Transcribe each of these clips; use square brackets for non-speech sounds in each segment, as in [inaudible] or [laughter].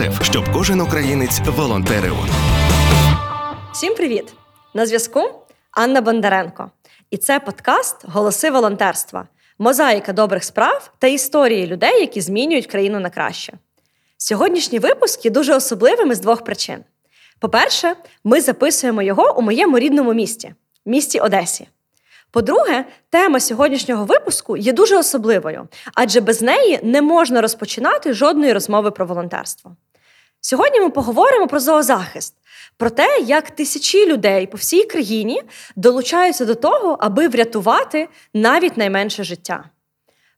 ЮНІСЕФ, щоб кожен українець волонтерив. Всім привіт! На зв'язку Анна Бондаренко. І це подкаст Голоси волонтерства, мозаїка добрих справ та історії людей, які змінюють країну на краще. Сьогоднішній випуск є дуже особливим із двох причин. По-перше, ми записуємо його у моєму рідному місті місті Одесі. По-друге, тема сьогоднішнього випуску є дуже особливою, адже без неї не можна розпочинати жодної розмови про волонтерство. Сьогодні ми поговоримо про зоозахист, про те, як тисячі людей по всій країні долучаються до того, аби врятувати навіть найменше життя.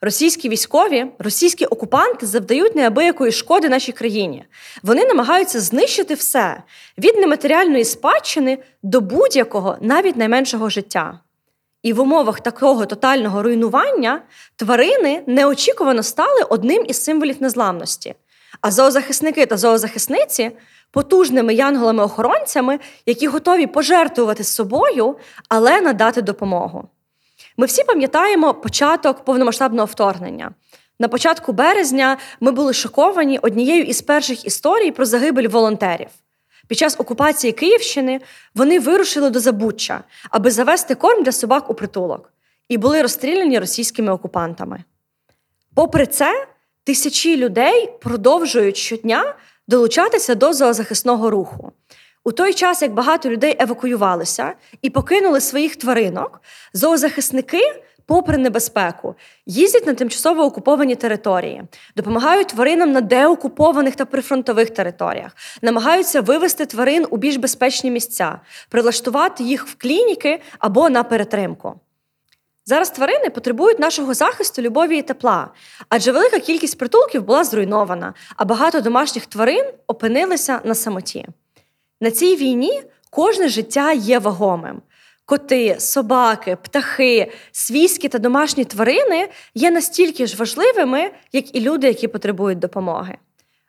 Російські військові, російські окупанти завдають неабиякої шкоди нашій країні. Вони намагаються знищити все від нематеріальної спадщини до будь-якого, навіть найменшого життя. І в умовах такого тотального руйнування тварини неочікувано стали одним із символів незламності. А зоозахисники та зоозахисниці потужними янголами-охоронцями, які готові пожертвувати собою, але надати допомогу. Ми всі пам'ятаємо початок повномасштабного вторгнення. На початку березня ми були шоковані однією із перших історій про загибель волонтерів. Під час окупації Київщини вони вирушили до Забуччя, аби завести корм для собак у притулок, і були розстріляні російськими окупантами. Попри це, тисячі людей продовжують щодня долучатися до зоозахисного руху. У той час, як багато людей евакуювалися і покинули своїх тваринок, зоозахисники, попри небезпеку, їздять на тимчасово окуповані території, допомагають тваринам на деокупованих та прифронтових територіях, намагаються вивести тварин у більш безпечні місця, прилаштувати їх в клініки або на перетримку. Зараз тварини потребують нашого захисту, любові і тепла, адже велика кількість притулків була зруйнована, а багато домашніх тварин опинилися на самоті. На цій війні кожне життя є вагомим. Коти, собаки, птахи, свійські та домашні тварини є настільки ж важливими, як і люди, які потребують допомоги.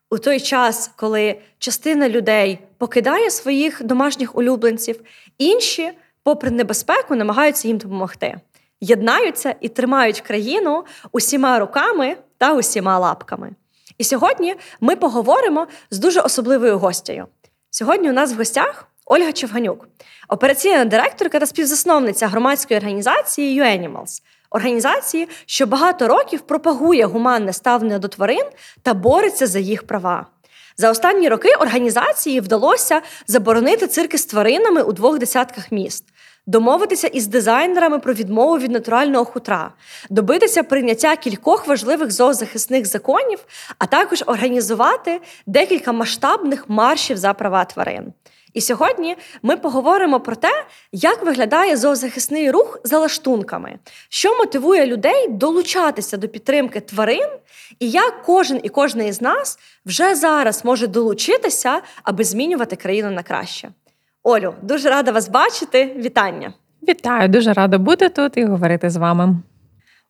У той час, коли частина людей покидає своїх домашніх улюбленців, інші, попри небезпеку, намагаються їм допомогти, єднаються і тримають країну усіма руками та усіма лапками. І сьогодні ми поговоримо з дуже особливою гостею. Сьогодні у нас в гостях Ольга Човганюк, операційна директорка та співзасновниця громадської організації UAnimals, організації, що багато років пропагує гуманне ставлення до тварин та бореться за їх права. За останні роки організації вдалося заборонити цирки з тваринами у двох десятках міст. Домовитися із дизайнерами про відмову від натурального хутра, добитися прийняття кількох важливих зоозахисних законів, а також організувати декілька масштабних маршів за права тварин. І сьогодні ми поговоримо про те, як виглядає зоозахисний рух за лаштунками, що мотивує людей долучатися до підтримки тварин, і як кожен і кожна із нас вже зараз може долучитися, аби змінювати країну на краще. Олю, дуже рада вас бачити. Вітання! Вітаю, дуже рада бути тут і говорити з вами.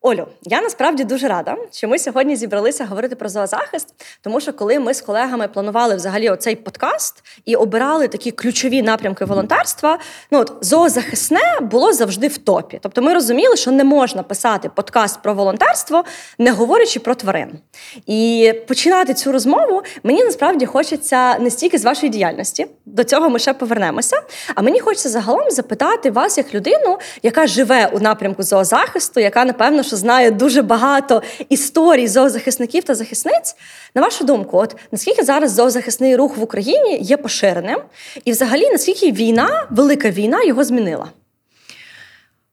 Олю, я насправді дуже рада, що ми сьогодні зібралися говорити про зоозахист, тому що коли ми з колегами планували взагалі оцей подкаст і обирали такі ключові напрямки волонтерства, ну от зоозахисне було завжди в топі. Тобто ми розуміли, що не можна писати подкаст про волонтерство, не говорячи про тварин. І починати цю розмову мені насправді хочеться не стільки з вашої діяльності, до цього ми ще повернемося. А мені хочеться загалом запитати вас як людину, яка живе у напрямку зоозахисту, яка напевно що знає дуже багато історій зоозахисників та захисниць. На вашу думку, от наскільки зараз зоозахисний рух в Україні є поширеним, і взагалі наскільки війна, велика війна його змінила?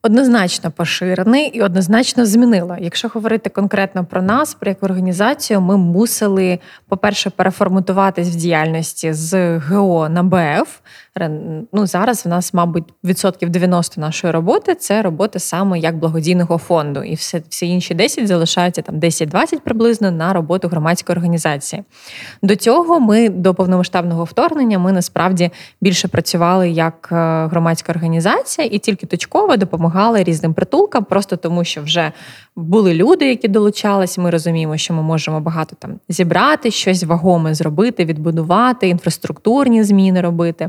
Однозначно поширений і однозначно змінило. Якщо говорити конкретно про нас, про як організацію, ми мусили, по-перше, переформатуватись в діяльності з ГО на БФ. Ну, Зараз в нас, мабуть, відсотків 90 нашої роботи це робота саме як благодійного фонду. І все, всі інші 10 залишаються там 10-20 приблизно на роботу громадської організації. До цього ми до повномасштабного вторгнення ми насправді більше працювали як е, громадська організація і тільки точково допомагали різним притулкам, просто тому що вже були люди, які долучалися. Ми розуміємо, що ми можемо багато там зібрати, щось вагоме зробити, відбудувати, інфраструктурні зміни робити.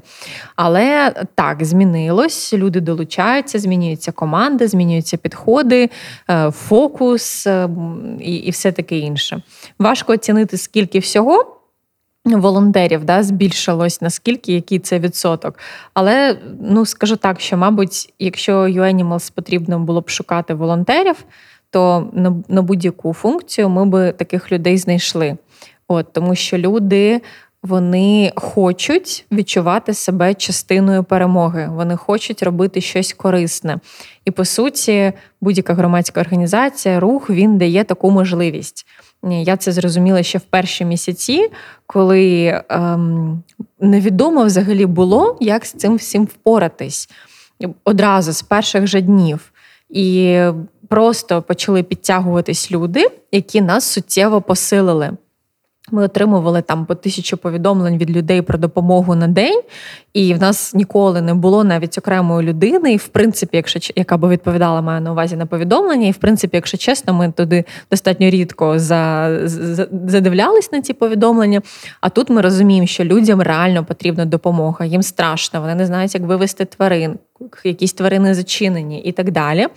Але так, змінилось, люди долучаються, змінюються команди, змінюються підходи, е, фокус е, і, і все таке інше. Важко оцінити, скільки всього. Волонтерів да, збільшилось, наскільки який це відсоток. Але ну скажу так, що, мабуть, якщо UAnimals потрібно було б шукати волонтерів, то на, будь-яку функцію ми би таких людей знайшли. От, Тому що люди вони хочуть відчувати себе частиною перемоги, вони хочуть робити щось корисне. І по суті, будь-яка громадська організація, рух він дає таку можливість. Я це зрозуміла ще в перші місяці, коли ем, невідомо взагалі було, як з цим всім впоратись одразу з перших же днів. І просто почали підтягуватись люди, які нас суттєво посилили. Ми отримували там по тисячу повідомлень від людей про допомогу на день, і в нас ніколи не було навіть окремої людини. І в принципі, якщо яка би відповідала маю на увазі на повідомлення, і в принципі, якщо чесно, ми туди достатньо рідко за, за, задивлялись на ці повідомлення. А тут ми розуміємо, що людям реально потрібна допомога, їм страшно, вони не знають, як вивести тварин, якісь тварини зачинені і так далі.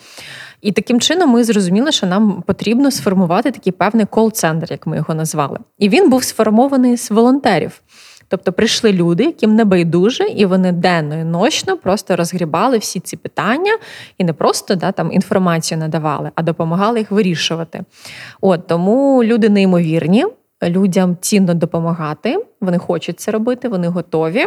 І таким чином ми зрозуміли, що нам потрібно сформувати такий певний кол-центр, як ми його назвали. І він був сформований з волонтерів. Тобто прийшли люди, яким не байдуже, і вони денно і ночно просто розгрібали всі ці питання і не просто да, там інформацію надавали, а допомагали їх вирішувати. От тому люди неймовірні, людям цінно допомагати. Вони хочуть це робити, вони готові.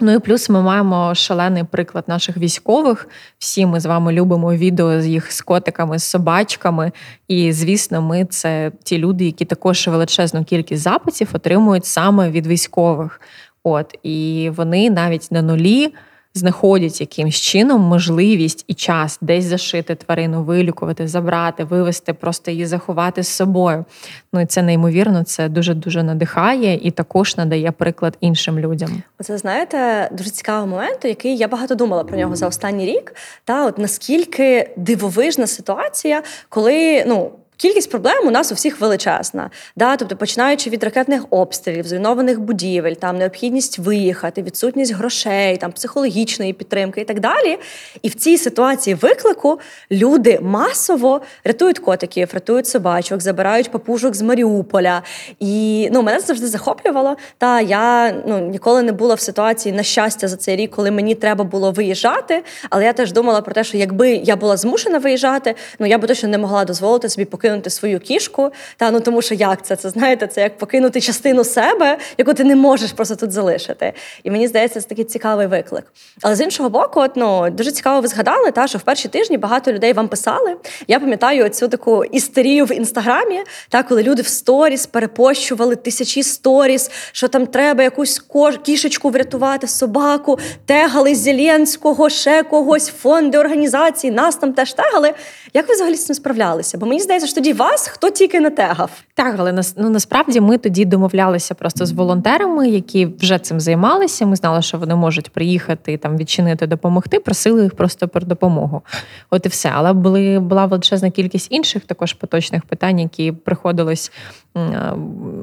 Ну і плюс ми маємо шалений приклад наших військових. Всі ми з вами любимо відео з їх з котиками, з собачками. І, звісно, ми це ті люди, які також величезну кількість запитів отримують саме від військових. От і вони навіть на нулі знаходять якимсь чином можливість і час десь зашити тварину, вилікувати, забрати, вивести, просто її заховати з собою. Ну і це неймовірно, це дуже дуже надихає і також надає приклад іншим людям. Оце знаєте, дуже цікавий момент, який я багато думала про нього за останній рік. Та от наскільки дивовижна ситуація, коли ну. Кількість проблем у нас у всіх величезна. Да? Тобто, починаючи від ракетних обстрілів, зруйнованих будівель, там необхідність виїхати, відсутність грошей, там психологічної підтримки і так далі. І в цій ситуації виклику люди масово рятують котиків, рятують собачок, забирають папужок з Маріуполя. І ну, мене завжди захоплювало. Та я ну, ніколи не була в ситуації на щастя за цей рік, коли мені треба було виїжджати. Але я теж думала про те, що якби я була змушена виїжджати, ну я би точно не могла дозволити собі поки покинути свою кішку. Та ну тому що як це? Це знаєте, це як покинути частину себе, яку ти не можеш просто тут залишити. І мені здається, це такий цікавий виклик. Але з іншого боку, от, ну, дуже цікаво, ви згадали, та що в перші тижні багато людей вам писали. Я пам'ятаю цю таку істерію в інстаграмі, та коли люди в сторіс перепощували тисячі сторіс, що там треба якусь кішечку врятувати, собаку, тегали Зеленського, ще когось, фонди організації, нас там теж тегали. Як ви взагалі з цим справлялися? Бо мені здається, що тоді вас хто тільки не тегав. Так, але ну, насправді ми тоді домовлялися просто з волонтерами, які вже цим займалися. Ми знали, що вони можуть приїхати там відчинити, допомогти. Просили їх просто про допомогу. От і все. Але були була величезна кількість інших також поточних питань, які приходилось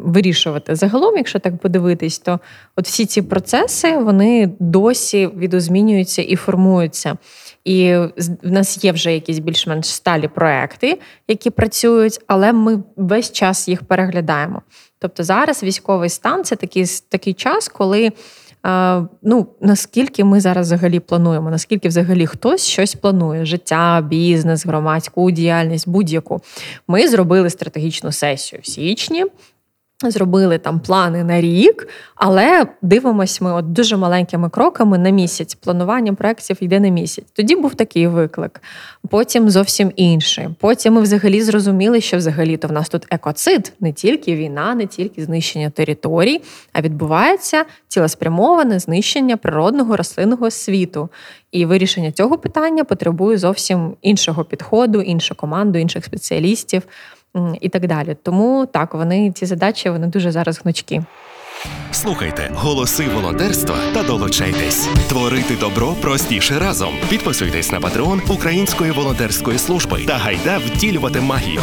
вирішувати. Загалом, якщо так подивитись, то от всі ці процеси вони досі відозмінюються і формуються. І в нас є вже якісь більш-менш сталі проекти, які працюють, але ми весь час їх переглядаємо. Тобто зараз військовий стан це такий такий час, коли ну наскільки ми зараз взагалі плануємо, наскільки взагалі хтось щось планує: життя, бізнес, громадську діяльність, будь-яку. Ми зробили стратегічну сесію в січні. Зробили там плани на рік, але дивимось ми от дуже маленькими кроками на місяць. Планування проєктів йде на місяць. Тоді був такий виклик, потім зовсім інший. Потім ми взагалі зрозуміли, що взагалі-то в нас тут екоцид, не тільки війна, не тільки знищення територій, а відбувається цілеспрямоване знищення природного рослинного світу. І вирішення цього питання потребує зовсім іншого підходу, іншу команду, інших спеціалістів і так далі. Тому так вони ці задачі вони дуже зараз гнучкі. Слухайте голоси волонтерства та долучайтесь. Творити добро простіше разом. Підписуйтесь на патреон Української волонтерської служби та гайда втілювати магію.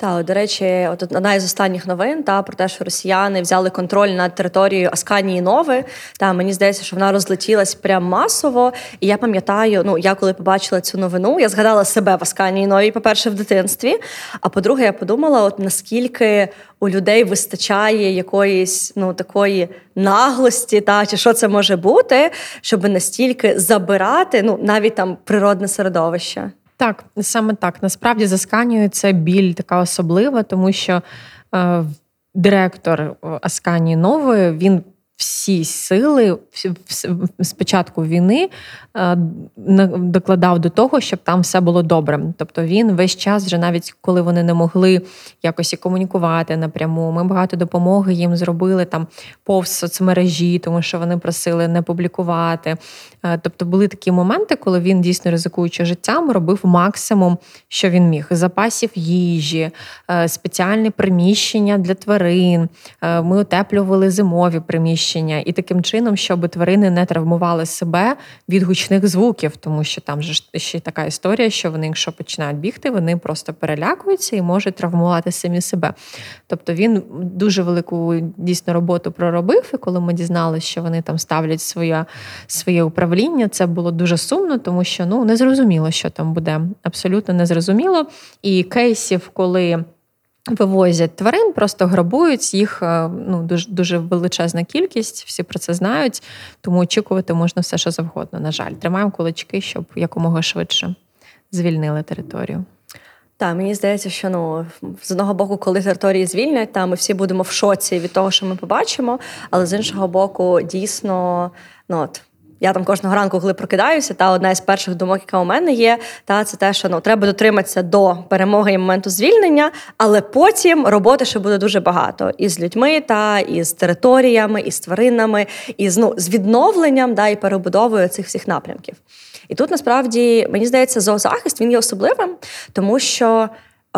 Та до речі, от одна із останніх новин та про те, що росіяни взяли контроль над територією Асканії Нови. Та мені здається, що вона розлетілась прям масово. І я пам'ятаю, ну я коли побачила цю новину, я згадала себе в Асканії Новій, по-перше, в дитинстві. А по-друге, я подумала, от наскільки у людей вистачає якоїсь ну такої наглості, та чи що це може бути, щоб настільки забирати, ну навіть там природне середовище. Так, саме так. Насправді за Асканією це біль така особлива, тому що е, директор Аскані Асканії Нової він всі сили з початку війни е, докладав до того, щоб там все було добре. Тобто він весь час, вже навіть коли вони не могли якось і комунікувати напряму, ми багато допомоги їм зробили там повз соцмережі, тому що вони просили не публікувати. Е, тобто були такі моменти, коли він дійсно ризикуючи життям, робив максимум, що він міг: запасів їжі, е, спеціальне приміщення для тварин. Ми утеплювали зимові приміщення приміщення, і таким чином, щоб тварини не травмували себе від гучних звуків, тому що там же ще така історія, що вони, якщо починають бігти, вони просто перелякуються і можуть травмувати самі себе. Тобто він дуже велику дійсно роботу проробив. І коли ми дізналися, що вони там ставлять своє своє управління, це було дуже сумно, тому що ну не зрозуміло, що там буде. Абсолютно незрозуміло. І кейсів, коли Вивозять тварин, просто грабують їх е, ну дуже дуже величезна кількість. Всі про це знають, тому очікувати можна все, що завгодно. На жаль, тримаємо кулачки, щоб якомога швидше звільнили територію. Так, мені здається, що ну з одного боку, коли території звільнять, та ми всі будемо в шоці від того, що ми побачимо. Але з іншого боку, дійсно, ну от я там кожного ранку, коли прокидаюся, та одна із перших думок, яка у мене є, та це те, що ну треба дотриматися до перемоги і моменту звільнення, але потім роботи ще буде дуже багато і з людьми, та і з територіями, і з тваринами, і з ну з відновленням да, і перебудовою цих всіх напрямків. І тут насправді мені здається, зоозахист він є особливим, тому що.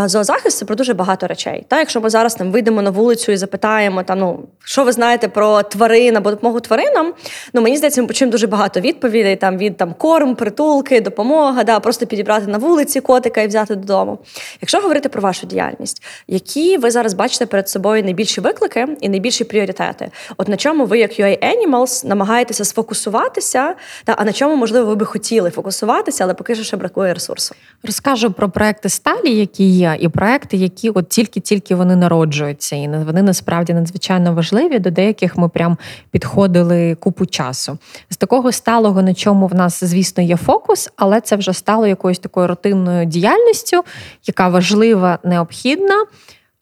Зоозахист це про дуже багато речей. Та, Якщо ми зараз там вийдемо на вулицю і запитаємо, та, ну, що ви знаєте про тварин або допомогу тваринам, ну мені здається, ми почуємо дуже багато відповідей там від там корм, притулки, допомога, да, просто підібрати на вулиці котика і взяти додому. Якщо говорити про вашу діяльність, які ви зараз бачите перед собою найбільші виклики і найбільші пріоритети? От на чому ви, як UA Animals, намагаєтеся сфокусуватися, та, а на чому, можливо, ви би хотіли фокусуватися, але поки що ще бракує ресурсу? Розкажу про проекти сталі, які є і проекти, які от тільки-тільки вони народжуються, і вони насправді надзвичайно важливі. До деяких ми прям підходили купу часу. З такого сталого, на чому в нас, звісно, є фокус, але це вже стало якоюсь такою рутинною діяльністю, яка важлива, необхідна.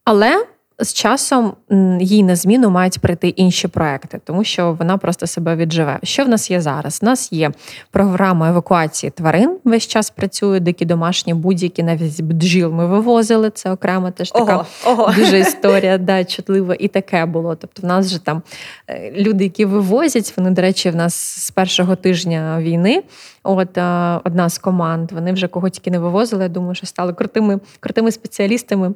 Але з часом їй на зміну мають прийти інші проекти, тому що вона просто себе відживе. Що в нас є зараз? У нас є програма евакуації тварин. Весь час працює, дикі домашні будь-які навіть бджіл ми вивозили. Це окремо теж така ого, ого. дуже історія, да, чутлива. І таке було. Тобто, в нас же там е, люди, які вивозять, вони, до речі, в нас з першого тижня війни. От одна з команд, вони вже кого тільки не вивозили. Я думаю, що стали крутими, крутими спеціалістами.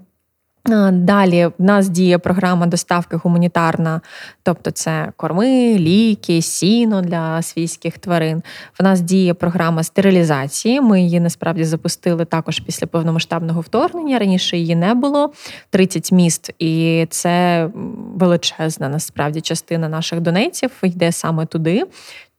Далі в нас діє програма доставки гуманітарна, тобто це корми, ліки, сіно для свійських тварин. В нас діє програма стерилізації. Ми її насправді запустили також після повномасштабного вторгнення. Раніше її не було 30 міст, і це величезна насправді частина наших донеців йде саме туди.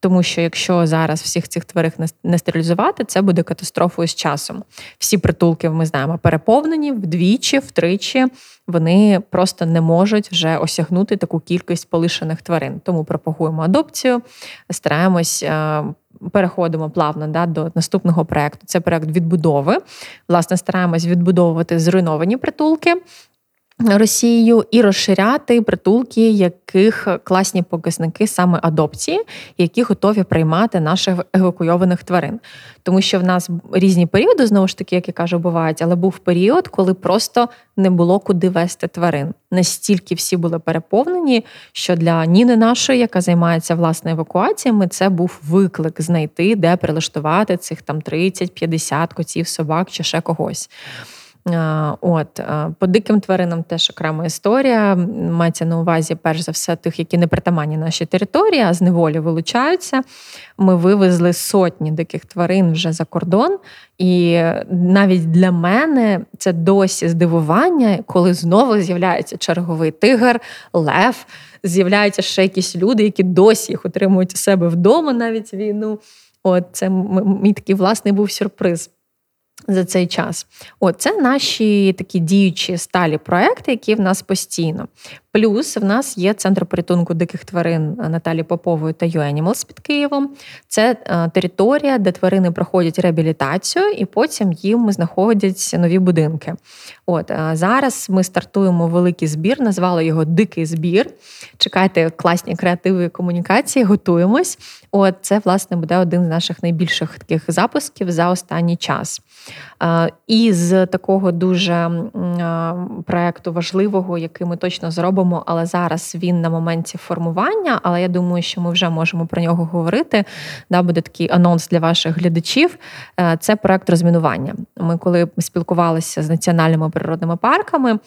Тому що якщо зараз всіх цих тварин не стерилізувати, це буде катастрофою з часом. Всі притулки, ми знаємо, переповнені вдвічі, втричі. Вони просто не можуть вже осягнути таку кількість полишених тварин. Тому пропагуємо адопцію, стараємось. Е, переходимо плавно да, до наступного проекту. Це проект відбудови. Власне, стараємось відбудовувати зруйновані притулки. Росією і розширяти притулки, яких класні показники саме адопції, які готові приймати наших евакуйованих тварин. Тому що в нас різні періоди, знову ж таки, як я кажу, бувають, але був період, коли просто не було куди вести тварин. Настільки всі були переповнені, що для Ніни нашої, яка займається власне евакуаціями, це був виклик знайти, де прилаштувати цих там 30-50 котів, собак чи ще когось. От По диким тваринам теж окрема історія. Мається на увазі, перш за все, тих, які не притаманні нашій території, а з неволі вилучаються. Ми вивезли сотні диких тварин вже за кордон. І навіть для мене це досі здивування, коли знову з'являється черговий тигр, лев. З'являються ще якісь люди, які досі їх отримують у себе вдома навіть війну. От це мій такий власний був сюрприз за цей час. О, це наші такі діючі сталі проекти, які в нас постійно. Плюс в нас є центр порятунку диких тварин Наталі Попової та YouAnimals під Києвом. Це е, територія, де тварини проходять реабілітацію, і потім їм знаходять нові будинки. От е, зараз ми стартуємо великий збір, назвали його Дикий збір. Чекайте класні креативи комунікації, готуємось. От це власне буде один з наших найбільших таких запусків за останній час. І з такого дуже проекту важливого, який ми точно зробимо, але зараз він на моменті формування. Але я думаю, що ми вже можемо про нього говорити. Да, Буде такий анонс для ваших глядачів. Е, це проект розмінування. Ми коли спілкувалися з національними природними парками.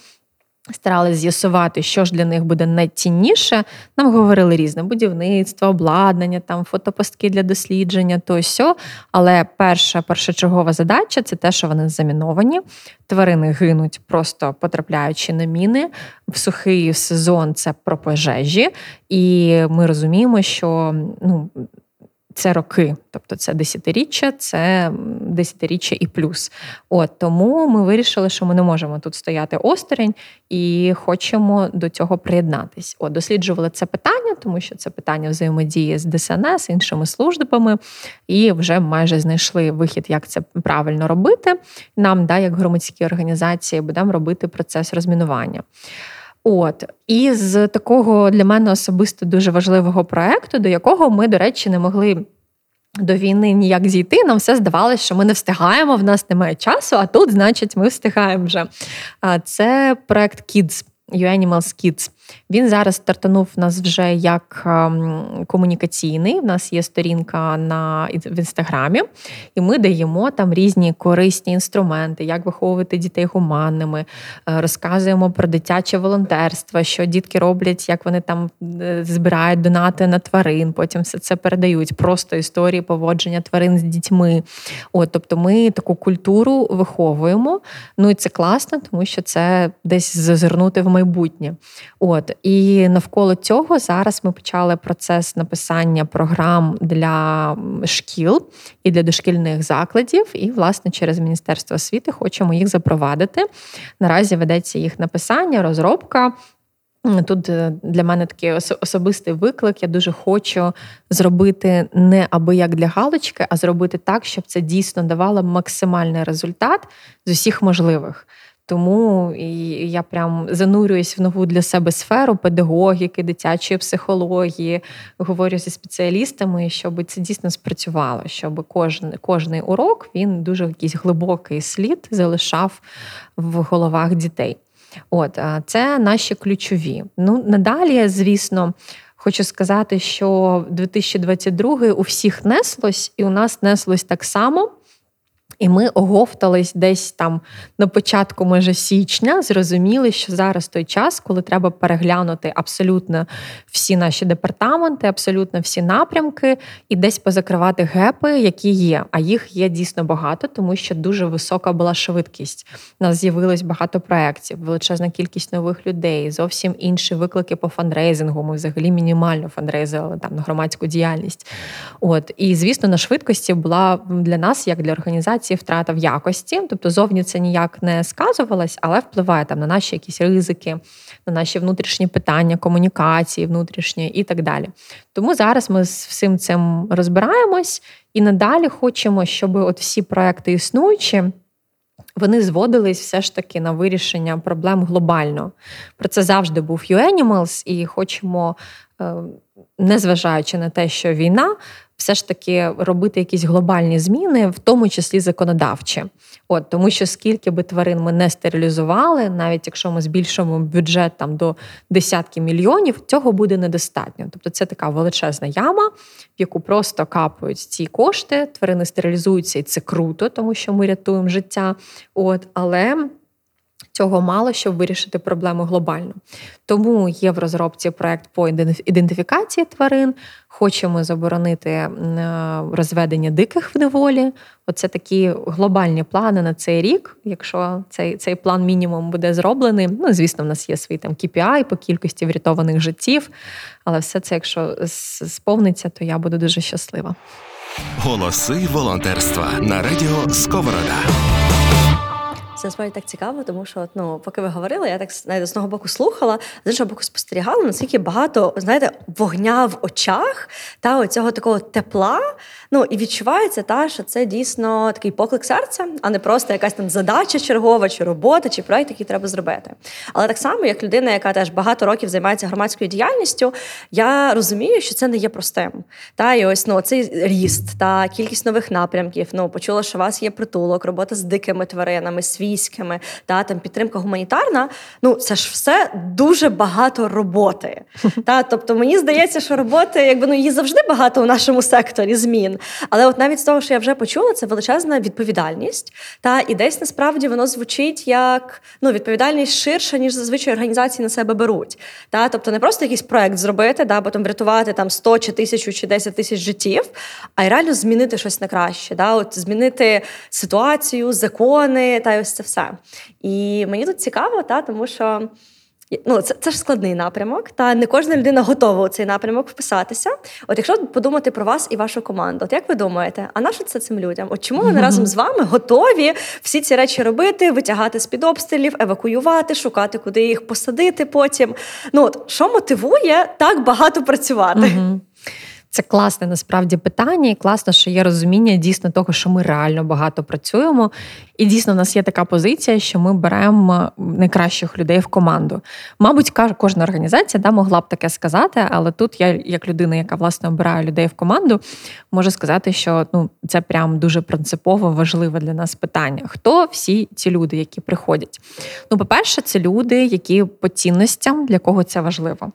Старалися з'ясувати, що ж для них буде найцінніше. Нам говорили різне будівництво, обладнання, там фотопостки для дослідження, то сьо. Але перша першочергова задача це те, що вони заміновані. Тварини гинуть, просто потрапляючи на міни. В сухий сезон це про пожежі, і ми розуміємо, що ну це роки, тобто це десятиріччя, це десятиріччя і плюс. От тому ми вирішили, що ми не можемо тут стояти осторонь і хочемо до цього приєднатись. От досліджували це питання, тому що це питання взаємодії з ДСНС, іншими службами, і вже майже знайшли вихід, як це правильно робити. Нам, да, як громадські організації, будемо робити процес розмінування. От і з такого для мене особисто дуже важливого проекту, до якого ми, до речі, не могли. До війни ніяк зійти, нам все здавалося, що ми не встигаємо, в нас немає часу, а тут, значить, ми встигаємо вже. Це проект Kids, YouAnimals Kids. Він зараз стартанув у нас вже як ем, комунікаційний. У нас є сторінка на в інстаграмі, і ми даємо там різні корисні інструменти, як виховувати дітей гуманними, е, розказуємо про дитяче волонтерство, що дітки роблять, як вони там е, збирають донати на тварин. Потім все це передають. Просто історії поводження тварин з дітьми. От, Тобто ми таку культуру виховуємо. Ну і це класно, тому що це десь зазирнути в майбутнє. От. От і навколо цього зараз ми почали процес написання програм для шкіл і для дошкільних закладів. І, власне, через Міністерство освіти хочемо їх запровадити. Наразі ведеться їх написання, розробка. Тут е, для мене такий особистий виклик. Я дуже хочу зробити не аби як для галочки, а зробити так, щоб це дійсно давало максимальний результат з усіх можливих. Тому я прям занурююсь в нову для себе сферу педагогіки, дитячої психології, говорю зі спеціалістами, щоб це дійсно спрацювало, щоб кожен кожний урок він дуже якийсь глибокий слід залишав в головах дітей. От це наші ключові. Ну надалі, звісно. Хочу сказати, що 2022 у всіх неслось, і у нас неслось так само. І ми оговтались десь там на початку майже січня, зрозуміли, що зараз той час, коли треба переглянути абсолютно всі наші департаменти, абсолютно всі напрямки, і десь позакривати гепи, які є. А їх є дійсно багато, тому що дуже висока була швидкість. У нас з'явилось багато проєктів, величезна кількість нових людей, зовсім інші виклики по фандрейзингу. Ми взагалі мінімально фандрейзили там на громадську діяльність. От і звісно, на швидкості була для нас, як для організації комунікації, втрата в якості, тобто зовні це ніяк не сказувалось, але впливає там на наші якісь ризики, на наші внутрішні питання, комунікації, внутрішні і так далі. Тому зараз ми з всім цим розбираємось і надалі хочемо, щоб от всі проекти існуючі. вони зводились все ж таки на вирішення проблем глобально. Про це завжди був U-Animals, і хочемо, е, незважаючи на те, що війна, все ж таки робити якісь глобальні зміни, в тому числі законодавчі. От тому, що скільки би тварин ми не стерилізували, навіть якщо ми збільшимо бюджет там до десятки мільйонів, цього буде недостатньо. Тобто, це така величезна яма, в яку просто капають ці кошти. Тварини стерилізуються, і це круто, тому що ми рятуємо життя. От але. Цього мало, щоб вирішити проблему глобально. Тому є в розробці проект по ідентифікації тварин. Хочемо заборонити е, розведення диких в неволі. Оце такі глобальні плани на цей рік. Якщо цей цей план мінімум буде зроблений, ну звісно, в нас є свій там KPI по кількості врятованих життів. Але все це, якщо сповниться, то я буду дуже щаслива. Голоси волонтерства на радіо Сковорода. Це насправді так цікаво, тому що ну, поки ви говорили, я так знаєте, з одного боку слухала, з іншого боку спостерігала, наскільки багато знаєте, вогня в очах та оцього такого тепла. Ну і відчувається, та що це дійсно такий поклик серця, а не просто якась там задача чергова, чи робота, чи проект, який треба зробити. Але так само, як людина, яка теж багато років займається громадською діяльністю, я розумію, що це не є простим. Та і ось ну цей ріст та кількість нових напрямків. Ну почула, що у вас є притулок, робота з дикими тваринами, свійськими, та там підтримка гуманітарна. Ну це ж все дуже багато роботи. Та тобто мені здається, що роботи, якби ну її завжди багато у нашому секторі змін. Але от навіть з того, що я вже почула, це величезна відповідальність. Та і десь насправді воно звучить як ну, відповідальність ширша, ніж зазвичай організації на себе беруть. Та Тобто не просто якийсь проект зробити, да, потім врятувати там 100 чи тисячу чи 10 тисяч життів, а й реально змінити щось на краще. Да? От Змінити ситуацію, закони та ось це все. І мені тут цікаво, та, тому що. Ну, це це ж складний напрямок, та не кожна людина готова у цей напрямок вписатися. От якщо подумати про вас і вашу команду, от як ви думаєте, а на що це цим людям? От чому вони разом з вами готові всі ці речі робити, витягати з під обстрілів, евакуювати, шукати, куди їх посадити потім? Ну от що мотивує так багато працювати? Це класне насправді питання, і класно, що є розуміння дійсно того, що ми реально багато працюємо. І дійсно, в нас є така позиція, що ми беремо найкращих людей в команду. Мабуть, кожна організація да, могла б таке сказати, але тут я, як людина, яка власне обирає людей в команду, можу сказати, що ну це прям дуже принципово важливе для нас питання. Хто всі ці люди, які приходять? Ну, по-перше, це люди, які по цінностям для кого це важливо.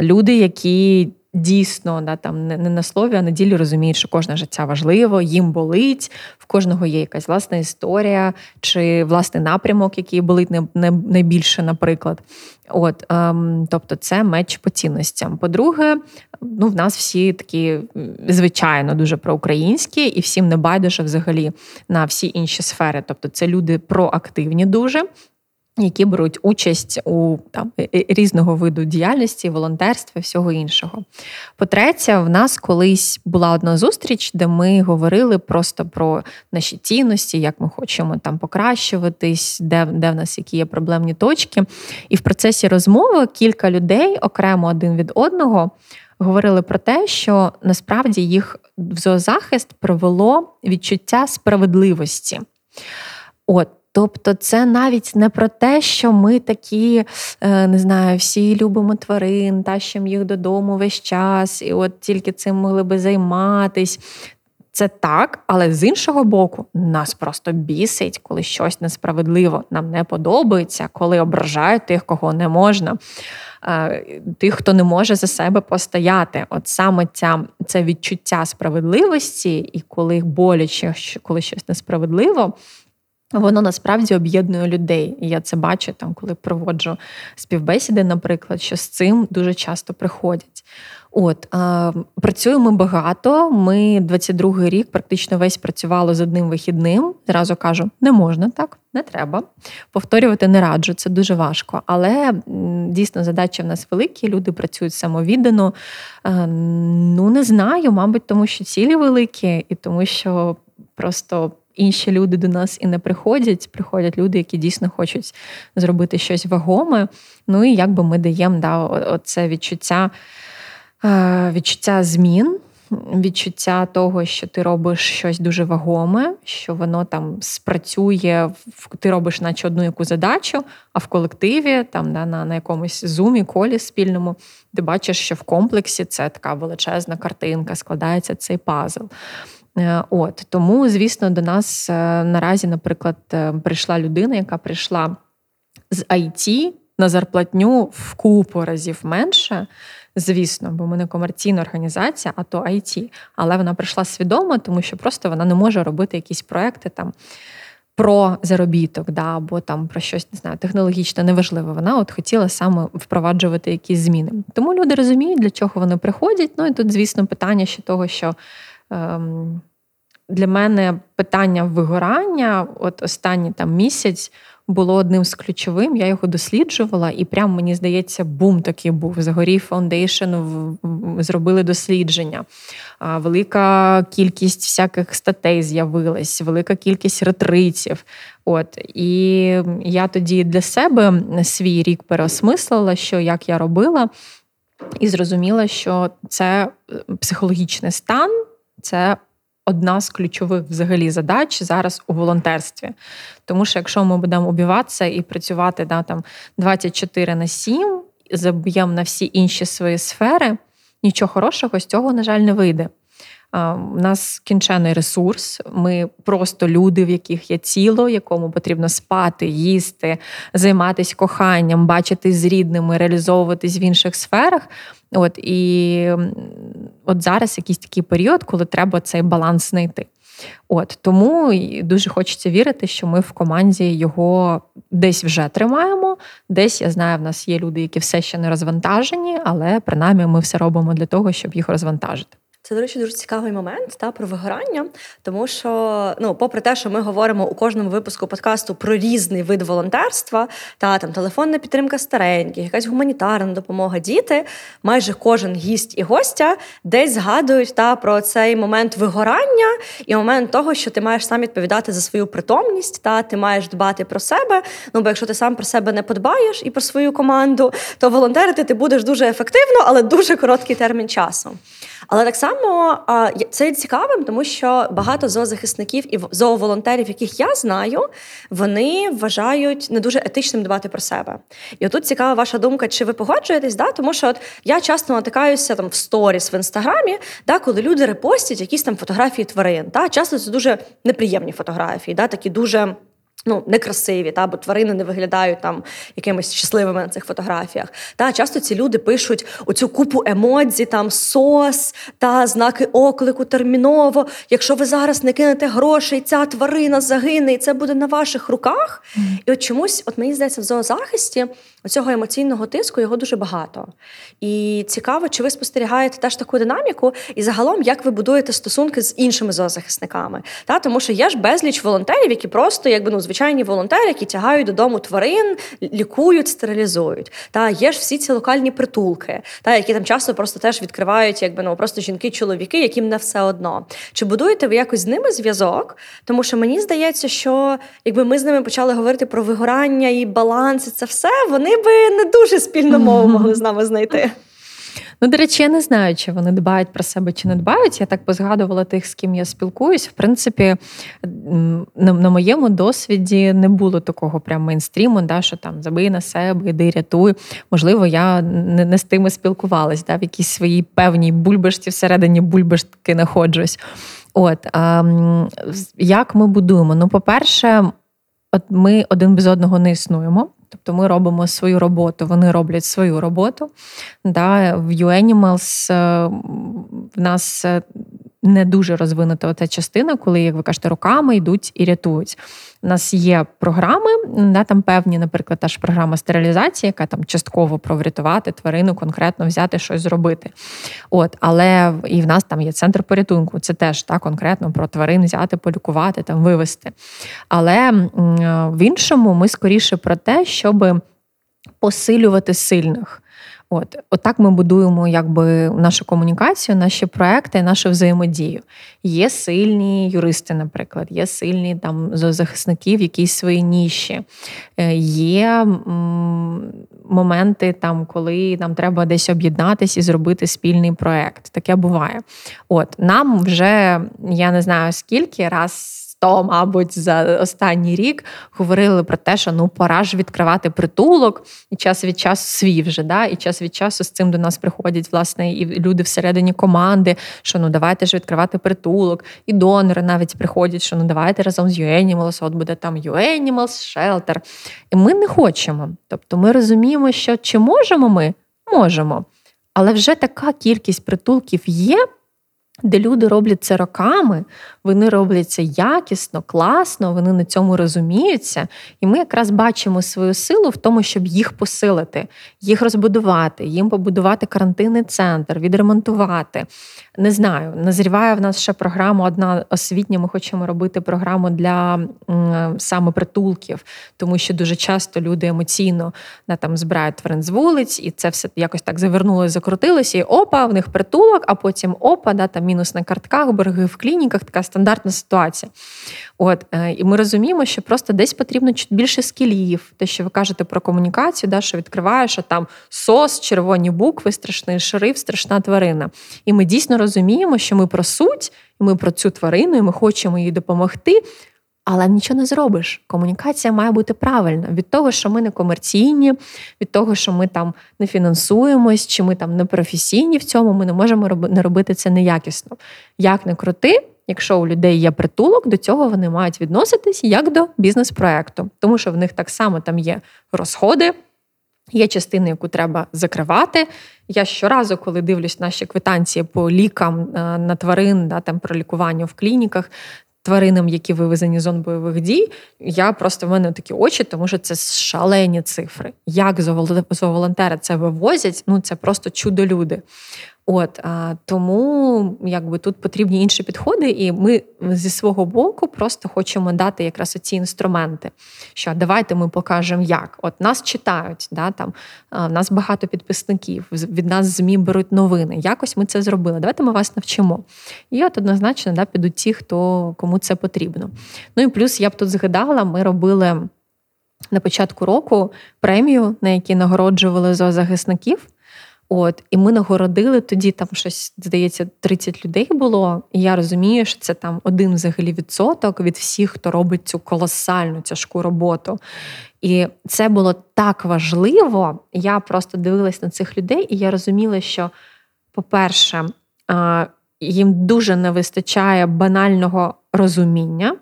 Люди, які дійсно да, там не на слові, а на ділі розуміють, що кожне життя важливо, їм болить, в кожного є якась власна історія чи власний напрямок, який болить найбільше, наприклад. От, ем, Тобто це меч по цінностям. По-друге, ну в нас всі такі, звичайно, дуже проукраїнські, і всім не байдуже взагалі на всі інші сфери. Тобто, це люди проактивні дуже які беруть участь у там різного виду діяльності, волонтерства, всього іншого. По-третє, в нас колись була одна зустріч, де ми говорили просто про наші цінності, як ми хочемо там покращуватись, де де в нас які є проблемні точки. І в процесі розмови кілька людей окремо один від одного. Говорили про те, що насправді їх в зоозахист привело відчуття справедливості. От Тобто, це навіть не про те, що ми такі, е, не знаю, всі любимо тварин, тащимо їх додому весь час, і от тільки цим могли би займатись. Це так, але з іншого боку, нас просто бісить, коли щось несправедливо нам не подобається, коли ображають тих, кого не можна, е, тих, хто не може за себе постояти. От саме ця це відчуття справедливості, і коли боляче, коли щось несправедливо. Воно насправді об'єднує людей. І я це бачу там, коли проводжу співбесіди, наприклад, що з цим дуже часто приходять. От а, працюємо багато. Ми 22-й рік практично весь працювали з одним вихідним. Зразу кажу, не можна так, не треба. Повторювати не раджу, це дуже важко. Але дійсно задачі в нас великі. Люди працюють самовіддано. А, ну не знаю, мабуть, тому що цілі великі, і тому що просто інші люди до нас і не приходять. Приходять люди, які дійсно хочуть зробити щось вагоме. Ну і якби ми даємо да, оце відчуття, е, відчуття змін. відчуття того, що ти робиш щось дуже вагоме, що воно там спрацює, ти робиш, наче одну яку задачу, а в колективі, там на на, на якомусь зумі, колі спільному, ти бачиш, що в комплексі це така величезна картинка, складається цей пазл. Е, от Тому, звісно, до нас е, наразі, наприклад, е, прийшла людина, яка прийшла з IT на зарплатню в купу разів менше. Звісно, бо ми не комерційна організація, а то IT. Але вона прийшла свідомо, тому що просто вона не може робити якісь проекти там. Про заробіток, да, або там про щось не знаю, технологічне, неважливо. Вона от хотіла саме впроваджувати якісь зміни. Тому люди розуміють, для чого вони приходять. Ну і тут, звісно, питання ще того, що для мене питання вигорання, от останній там місяць було одним з ключовим. Я його досліджувала, і прям мені здається, бум такий був. Zagoriy Foundation, зробили дослідження. Велика кількість всяких статей з'явилась, велика кількість ретритів. От і я тоді для себе свій рік переосмислила, що як я робила, і зрозуміла, що це е, психологічний стан, це одна з ключових взагалі задач зараз у волонтерстві. Тому що якщо ми будемо убиватися і працювати да, там 24 на 7, заб'ємо на всі інші свої сфери, нічого хорошого з цього, на жаль, не вийде. У нас кінчений ресурс. Ми просто люди, в яких є тіло, якому потрібно спати, їсти, займатися коханням, бачитись з рідними, реалізовуватись в інших сферах. От і от зараз якийсь такий період, коли треба цей баланс знайти. От тому дуже хочеться вірити, що ми в команді його десь вже тримаємо. Десь я знаю, в нас є люди, які все ще не розвантажені, але принаймні ми все робимо для того, щоб їх розвантажити. Це, до речі, дуже цікавий момент та про вигорання, тому що, ну, попри те, що ми говоримо у кожному випуску подкасту про різний вид волонтерства, та там телефонна підтримка стареньких, якась гуманітарна допомога, діти, майже кожен гість і гостя десь згадують та про цей момент вигорання і момент того, що ти маєш сам відповідати за свою притомність, та ти маєш дбати про себе. Ну бо якщо ти сам про себе не подбаєш і про свою команду, то волонтерити ти будеш дуже ефективно, але дуже короткий термін часу. Але так само це цікавим, тому що багато зоозахисників і зооволонтерів, яких я знаю, вони вважають не дуже етичним дбати про себе. І отут цікава ваша думка, чи ви погоджуєтесь? Да? Тому що от я часто натикаюся там в сторіс в інстаграмі, да, коли люди репостять якісь там фотографії тварин. Да? Часто це дуже неприємні фотографії, да? такі дуже. Ну, некрасиві, та бо тварини не виглядають там якимись щасливими на цих фотографіях. Та часто ці люди пишуть оцю купу емодзі, там сос та знаки оклику терміново. Якщо ви зараз не кинете грошей, ця тварина загине, і це буде на ваших руках. Mm. І от чомусь, от мені здається, в зоозахисті оцього емоційного тиску його дуже багато. І цікаво, чи ви спостерігаєте теж таку динаміку, і загалом як ви будуєте стосунки з іншими зоозахисниками. Та тому, що є ж безліч волонтерів, які просто якби ну звичайні волонтери, які тягають додому тварин, лікують, стерилізують. Та є ж всі ці локальні притулки, та які там часто просто теж відкривають, якби ну просто жінки-чоловіки, яким не все одно. Чи будуєте ви якось з ними зв'язок? Тому що мені здається, що якби ми з ними почали говорити про вигорання і баланс, і це все, вони би не дуже спільну мову [laughs] могли з нами знайти. Ну, до речі, я не знаю, чи вони дбають про себе чи не дбають. Я так позгадувала тих, з ким я спілкуюсь. В принципі, на, на моєму досвіді не було такого прям мейнстріму, да, що там забий на себе, іди рятуй. Можливо, я не, не з тими спілкувалась, да, в якійсь своїй певній бульбашці всередині бульбашки знаходжусь. От а, як ми будуємо? Ну, по-перше, от ми один без одного не існуємо. Тобто ми робимо свою роботу, вони роблять свою роботу. Да, В UAnimals е, в нас е, не дуже розвинута оця частина, коли, як ви кажете, руками йдуть і рятують. У нас є програми, да, там певні, наприклад, та ж програма стерилізації, яка там частково про врятувати тварину, конкретно взяти щось зробити. От, Але і в нас там є центр порятунку, це теж та, конкретно про тварин взяти, полікувати, там вивести. Але в іншому ми скоріше про те, щоб посилювати сильних. От, Отак ми будуємо якби нашу комунікацію, наші проекти, нашу взаємодію. Є сильні юристи, наприклад, є сильні там захисники в якійсь своїй ніші. Е, є моменти, там коли нам треба десь об'єднатися і зробити спільний проект. Таке буває. От нам вже я не знаю скільки раз. То, мабуть, за останній рік говорили про те, що ну пора ж відкривати притулок, і час від часу свій вже, да, і час від часу з цим до нас приходять власне і люди всередині команди, що ну давайте ж відкривати притулок, і донори навіть приходять, що ну давайте разом з UAnimals, от буде там UAnimals Shelter. І ми не хочемо. Тобто ми розуміємо, що чи можемо ми? Можемо. Але вже така кількість притулків є, де люди роблять це роками, вони роблять це якісно, класно, вони на цьому розуміються. І ми якраз бачимо свою силу в тому, щоб їх посилити, їх розбудувати, їм побудувати карантинний центр, відремонтувати. Не знаю, назріває в нас ще програма одна освітня. Ми хочемо робити програму для саме притулків, тому що дуже часто люди емоційно да, там збирають тварин з вулиць, і це все якось так завернулося, закрутилося, і опа, в них притулок, а потім опа, да, там мінус на картках, борги в клініках, така стандартна ситуація. От, е, І ми розуміємо, що просто десь потрібно чуть більше скілів. Те, що ви кажете про комунікацію, да, що відкриваєш, а там сос, червоні букви, страшний шериф, страшна тварина. І ми дійсно розуміємо, що ми про суть, ми про цю тварину, і ми хочемо їй допомогти. Але нічого не зробиш. Комунікація має бути правильна. Від того, що ми не комерційні, від того, що ми там не фінансуємось, чи ми там не професійні в цьому, ми не можемо не робити це неякісно. Як не крути, якщо у людей є притулок, до цього вони мають відноситись як до бізнес-проекту, тому що в них так само там є розходи. Є частина, яку треба закривати. Я щоразу, коли дивлюсь наші квитанції по лікам е, на тварин, да, там про лікування в клініках, тваринам, які вивезені зон бойових дій, я просто в мене такі очі, тому що це шалені цифри. Як зооволонтери це вивозять, ну це просто чудо люди. От тому якби тут потрібні інші підходи, і ми зі свого боку просто хочемо дати якраз оці інструменти. Що давайте ми покажемо, як от нас читають, да там а, нас багато підписників, від нас змі беруть новини. Якось ми це зробили. Давайте ми вас навчимо. І от однозначно да, підуть ті, хто кому це потрібно. Ну і плюс я б тут згадала, ми робили на початку року премію, на якій нагороджували зоозахисників. От, і ми нагородили тоді, там щось здається, 30 людей було. І я розумію, що це там один взагалі відсоток від всіх, хто робить цю колосальну тяжку роботу. І це було так важливо. Я просто дивилась на цих людей, і я розуміла, що, по-перше, їм дуже не вистачає банального розуміння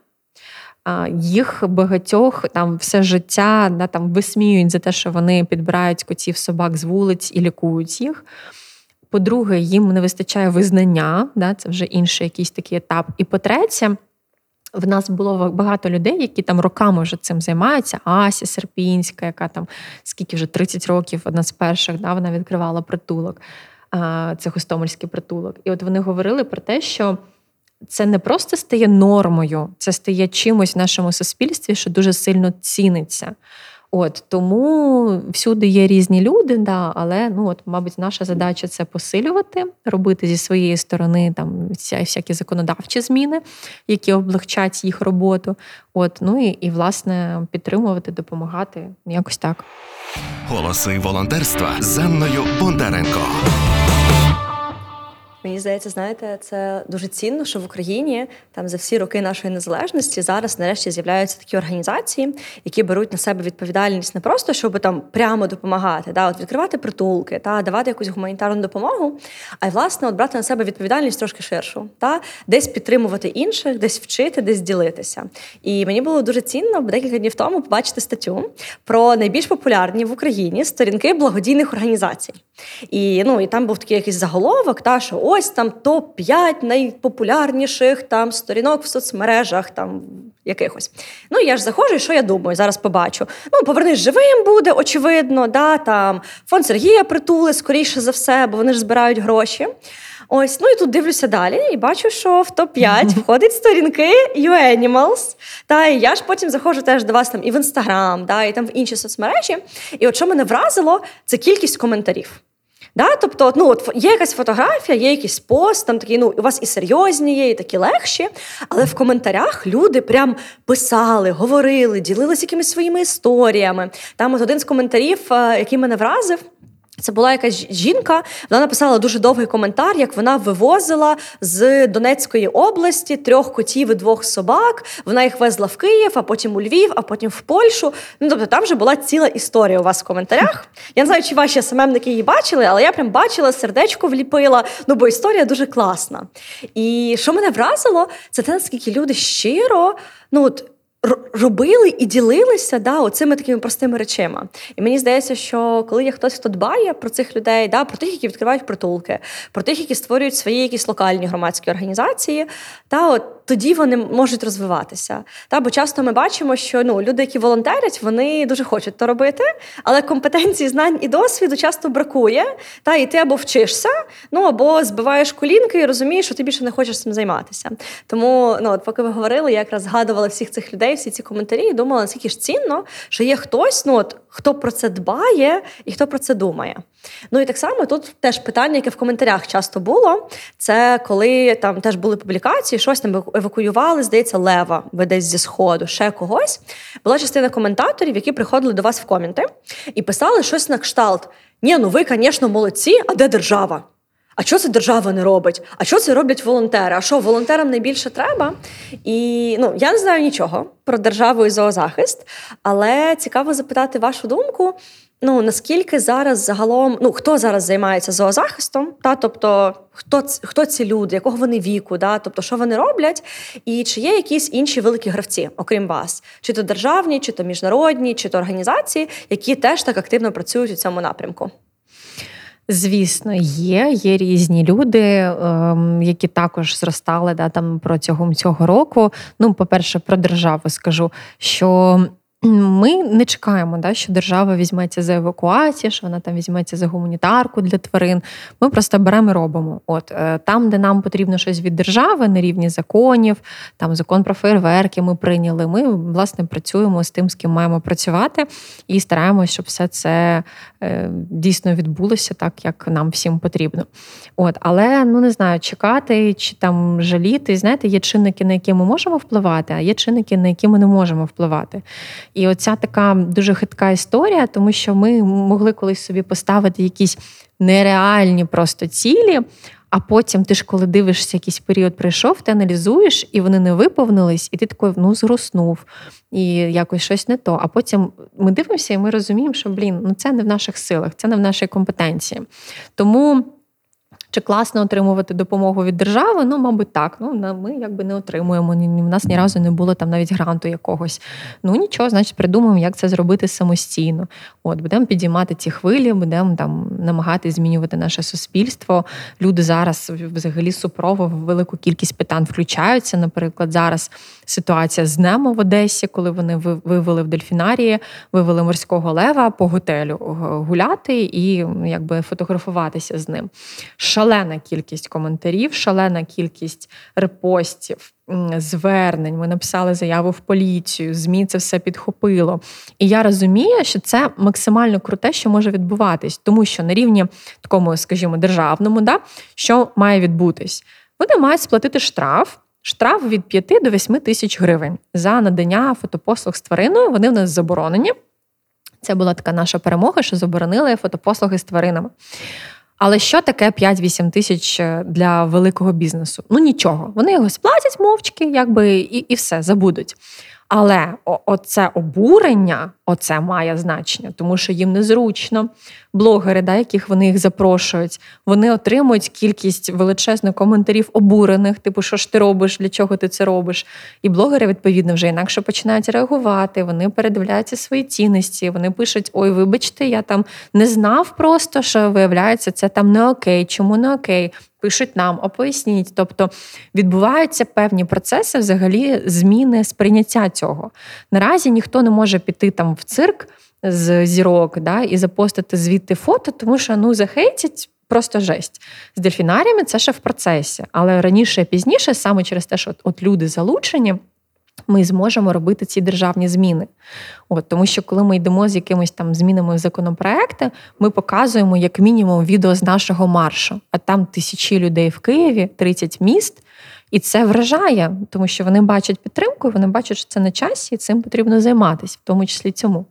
їх багатьох там все життя да, там висміюють за те, що вони підбирають котів собак з вулиць і лікують їх. По-друге, їм не вистачає визнання, да, це вже інший якийсь такий етап. І по-третє, в нас було багато людей, які там роками вже цим займаються. Ася Серпінська, яка там скільки вже 30 років, одна з перших, да, вона відкривала притулок, це Гостомельський притулок. І от вони говорили про те, що це не просто стає нормою, це стає чимось в нашому суспільстві, що дуже сильно ціниться. От Тому всюди є різні люди, да, але ну от, мабуть, наша задача це посилювати, робити зі своєї сторони там всякі законодавчі зміни, які облегчать їх роботу. От, Ну і, і власне підтримувати, допомагати якось так. Голоси волонтерства з Анною Бондаренко. Мені здається, знаєте, це дуже цінно, що в Україні там за всі роки нашої незалежності зараз нарешті з'являються такі організації, які беруть на себе відповідальність не просто щоб там прямо допомагати, да, от відкривати притулки та давати якусь гуманітарну допомогу, а й власне от брати на себе відповідальність трошки ширшу, та десь підтримувати інших, десь вчити, десь ділитися. І мені було дуже цінно декілька днів тому побачити статтю про найбільш популярні в Україні сторінки благодійних організацій. І ну і там був такий якийсь заголовок, та що ось там топ-5 найпопулярніших там сторінок в соцмережах там якихось. Ну я ж заходжу, і що я думаю, зараз побачу. Ну, повернись живим буде, очевидно, да, там фонд Сергія притули, скоріше за все, бо вони ж збирають гроші. Ось, ну і тут дивлюся далі, і бачу, що в топ-5 [laughs] входить сторінки UAnimals. Та і я ж потім заходжу теж до вас там і в інстаграм, да, і там в інші соцмережі. І от що мене вразило, це кількість коментарів. Да? Тобто, ну, от є якась фотографія, є якийсь пост, там такі, ну, у вас і серйозні є, і такі легші. Але в коментарях люди прям писали, говорили, ділилися якимись своїми історіями. Там от один з коментарів, е, який мене вразив. Це була якась жінка, вона написала дуже довгий коментар, як вона вивозила з Донецької області трьох котів і двох собак. Вона їх везла в Київ, а потім у Львів, а потім в Польщу. Ну тобто там вже була ціла історія у вас в коментарях. Я не знаю, чи ваші СММники її бачили, але я прям бачила, сердечко вліпила. Ну бо історія дуже класна. І що мене вразило, це те, наскільки люди щиро, ну от робили і ділилися да, оцими такими простими речами. І мені здається, що коли є хтось, хто дбає про цих людей, да, про тих, які відкривають притулки, про тих, які створюють свої якісь локальні громадські організації, та от тоді вони можуть розвиватися. Та, Бо часто ми бачимо, що ну, люди, які волонтерять, вони дуже хочуть то робити, але компетенції, знань і досвіду часто бракує. Та, І ти або вчишся, ну або збиваєш колінки і розумієш, що ти більше не хочеш цим займатися. Тому, ну, от поки ви говорили, я якраз згадувала всіх цих людей, всі ці коментарі, і думала, наскільки ж цінно, що є хтось, ну от хто про це дбає і хто про це думає. Ну і так само тут теж питання, яке в коментарях часто було. Це коли там теж були публікації, щось там евакуювали, здається, лева ви десь зі сходу, ще когось. Була частина коментаторів, які приходили до вас в коменти і писали щось на кшталт: Ні, ну ви, звісно, молодці, а де держава? А що це держава не робить? А що це роблять волонтери? А що волонтерам найбільше треба? І ну я не знаю нічого про державу і зоозахист, але цікаво запитати вашу думку. Ну наскільки зараз загалом, ну хто зараз займається зоозахистом, та тобто хто хто ці люди, якого вони віку, да, тобто що вони роблять, і чи є якісь інші великі гравці, окрім вас, чи то державні, чи то міжнародні, чи то організації, які теж так активно працюють у цьому напрямку? Звісно, є. Є різні люди, ем, які також зростали да, там протягом цього року. Ну, по-перше, про державу скажу, що ми не чекаємо, да, що держава візьметься за евакуацію, що вона там візьметься за гуманітарку для тварин. Ми просто беремо і робимо. От е, там, де нам потрібно щось від держави на рівні законів, там закон про фейерверки ми прийняли. Ми власне працюємо з тим, з ким маємо працювати, і стараємося, щоб все це е, дійсно відбулося так, як нам всім потрібно. От, але ну не знаю, чекати чи там жаліти. Знаєте, є чинники, на які ми можемо впливати, а є чинники, на які ми не можемо впливати. І оця така дуже хитка історія, тому що ми могли колись собі поставити якісь нереальні просто цілі. А потім ти ж, коли дивишся, якийсь період прийшов, ти аналізуєш, і вони не виповнились, і ти такий ну згруснув, і якось щось не то. А потім ми дивимося, і ми розуміємо, що блін, ну це не в наших силах, це не в нашій компетенції. Тому. Чи класно отримувати допомогу від держави? Ну, мабуть, так. Ну, Ми якби не отримуємо. У нас ні разу не було там навіть гранту якогось. Ну нічого, значить, придумаємо, як це зробити самостійно. От, Будемо підіймати ці хвилі, будемо там намагатися змінювати наше суспільство. Люди зараз взагалі супрово в велику кількість питань включаються. Наприклад, зараз ситуація з Немо в Одесі, коли вони вивели в дельфінарії, вивели морського лева по готелю гуляти і якби фотографуватися з ним шалена кількість коментарів, шалена кількість репостів, звернень. Ми написали заяву в поліцію, змі це все підхопило. І я розумію, що це максимально круте, що може відбуватись, тому що на рівні такому, скажімо, державному, да, що має відбутись, вони мають сплатити штраф. Штраф від 5 до 8 тисяч гривень за надання фотопослуг з твариною. Вони в нас заборонені. Це була така наша перемога, що заборонили фотопослуги з тваринами. Але що таке 5-8 тисяч е, для великого бізнесу? Ну нічого. Вони його сплатять мовчки, якби і, і все забудуть. Але оце обурення, оце має значення, тому що їм незручно. Блогери, да, яких вони їх запрошують, вони отримують кількість величезних коментарів обурених, типу, що ж ти робиш, для чого ти це робиш. І блогери, відповідно, вже інакше починають реагувати. Вони передивляються свої цінності. Вони пишуть: Ой, вибачте, я там не знав просто, що виявляється, це там не окей. Чому не окей? Пишуть нам, а поясніть. Тобто відбуваються певні процеси, взагалі, зміни сприйняття цього. Наразі ніхто не може піти там в цирк з зірок да, і запостити звідти фото, тому що ну захейтять. Просто жесть. З дельфінаріями це ще в процесі. Але раніше, пізніше, саме через те, що от люди залучені, ми зможемо робити ці державні зміни. От, Тому що, коли ми йдемо з якимись там змінами в законопроекти, ми показуємо як мінімум відео з нашого маршу. А там тисячі людей в Києві, 30 міст. І це вражає, тому що вони бачать підтримку, вони бачать, що це на часі, і цим потрібно займатися, в тому числі цьому.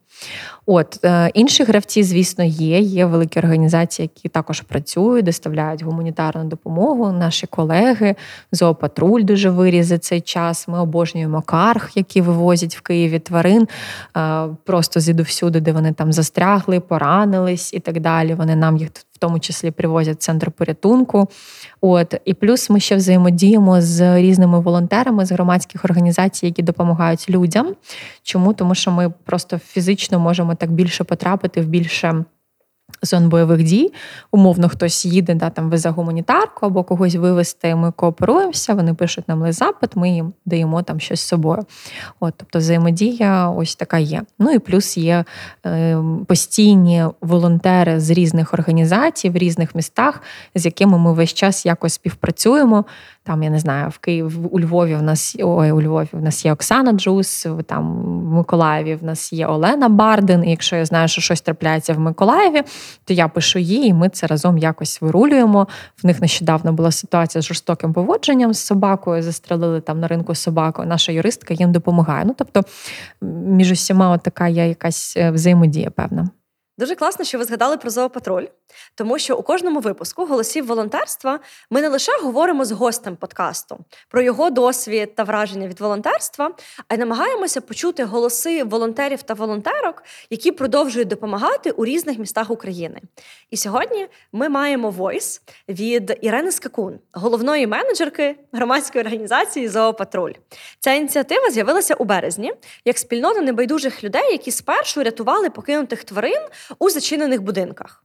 От е, інші гравці, звісно, є. Є великі організації, які також працюють, доставляють гуманітарну допомогу. Наші колеги, зоопатруль дуже виріз за цей час. Ми обожнюємо карх, які вивозять в Києві тварин е, просто звідусюди, де вони там застрягли, поранились і так далі. Вони нам їх в тому числі привозять в центр порятунку. От і плюс ми ще взаємодіємо з різними волонтерами з громадських організацій, які допомагають людям. Чому? Тому що ми просто фізично можемо так більше потрапити в більше зон бойових дій. Умовно, хтось їде, да, там везе гуманітарку або когось вивезти, ми кооперуємося, вони пишуть нам лист запит, ми їм даємо там щось з собою. От, Тобто взаємодія ось така є. Ну і плюс є е, постійні волонтери з різних організацій в різних містах, з якими ми весь час якось співпрацюємо. Там я не знаю, в Києві у Львові в нас ой, у Львові в нас є Оксана Джус, там в Миколаєві в нас є Олена Бардин. І якщо я знаю, що щось трапляється в Миколаєві, то я пишу їй, і ми це разом якось вирулюємо. В них нещодавно була ситуація з жорстоким поводженням з собакою, застрелили там на ринку собаку. Наша юристка їм допомагає. Ну тобто між усіма така є якась е, взаємодія, певна. Дуже класно, що ви згадали про зоопатруль, тому що у кожному випуску голосів волонтерства ми не лише говоримо з гостем подкасту про його досвід та враження від волонтерства, а й намагаємося почути голоси волонтерів та волонтерок, які продовжують допомагати у різних містах України. І сьогодні ми маємо войс від Ірени Скакун, головної менеджерки громадської організації Зоопатруль. Ця ініціатива з'явилася у березні як спільнота небайдужих людей, які спершу рятували покинутих тварин у зачинених будинках.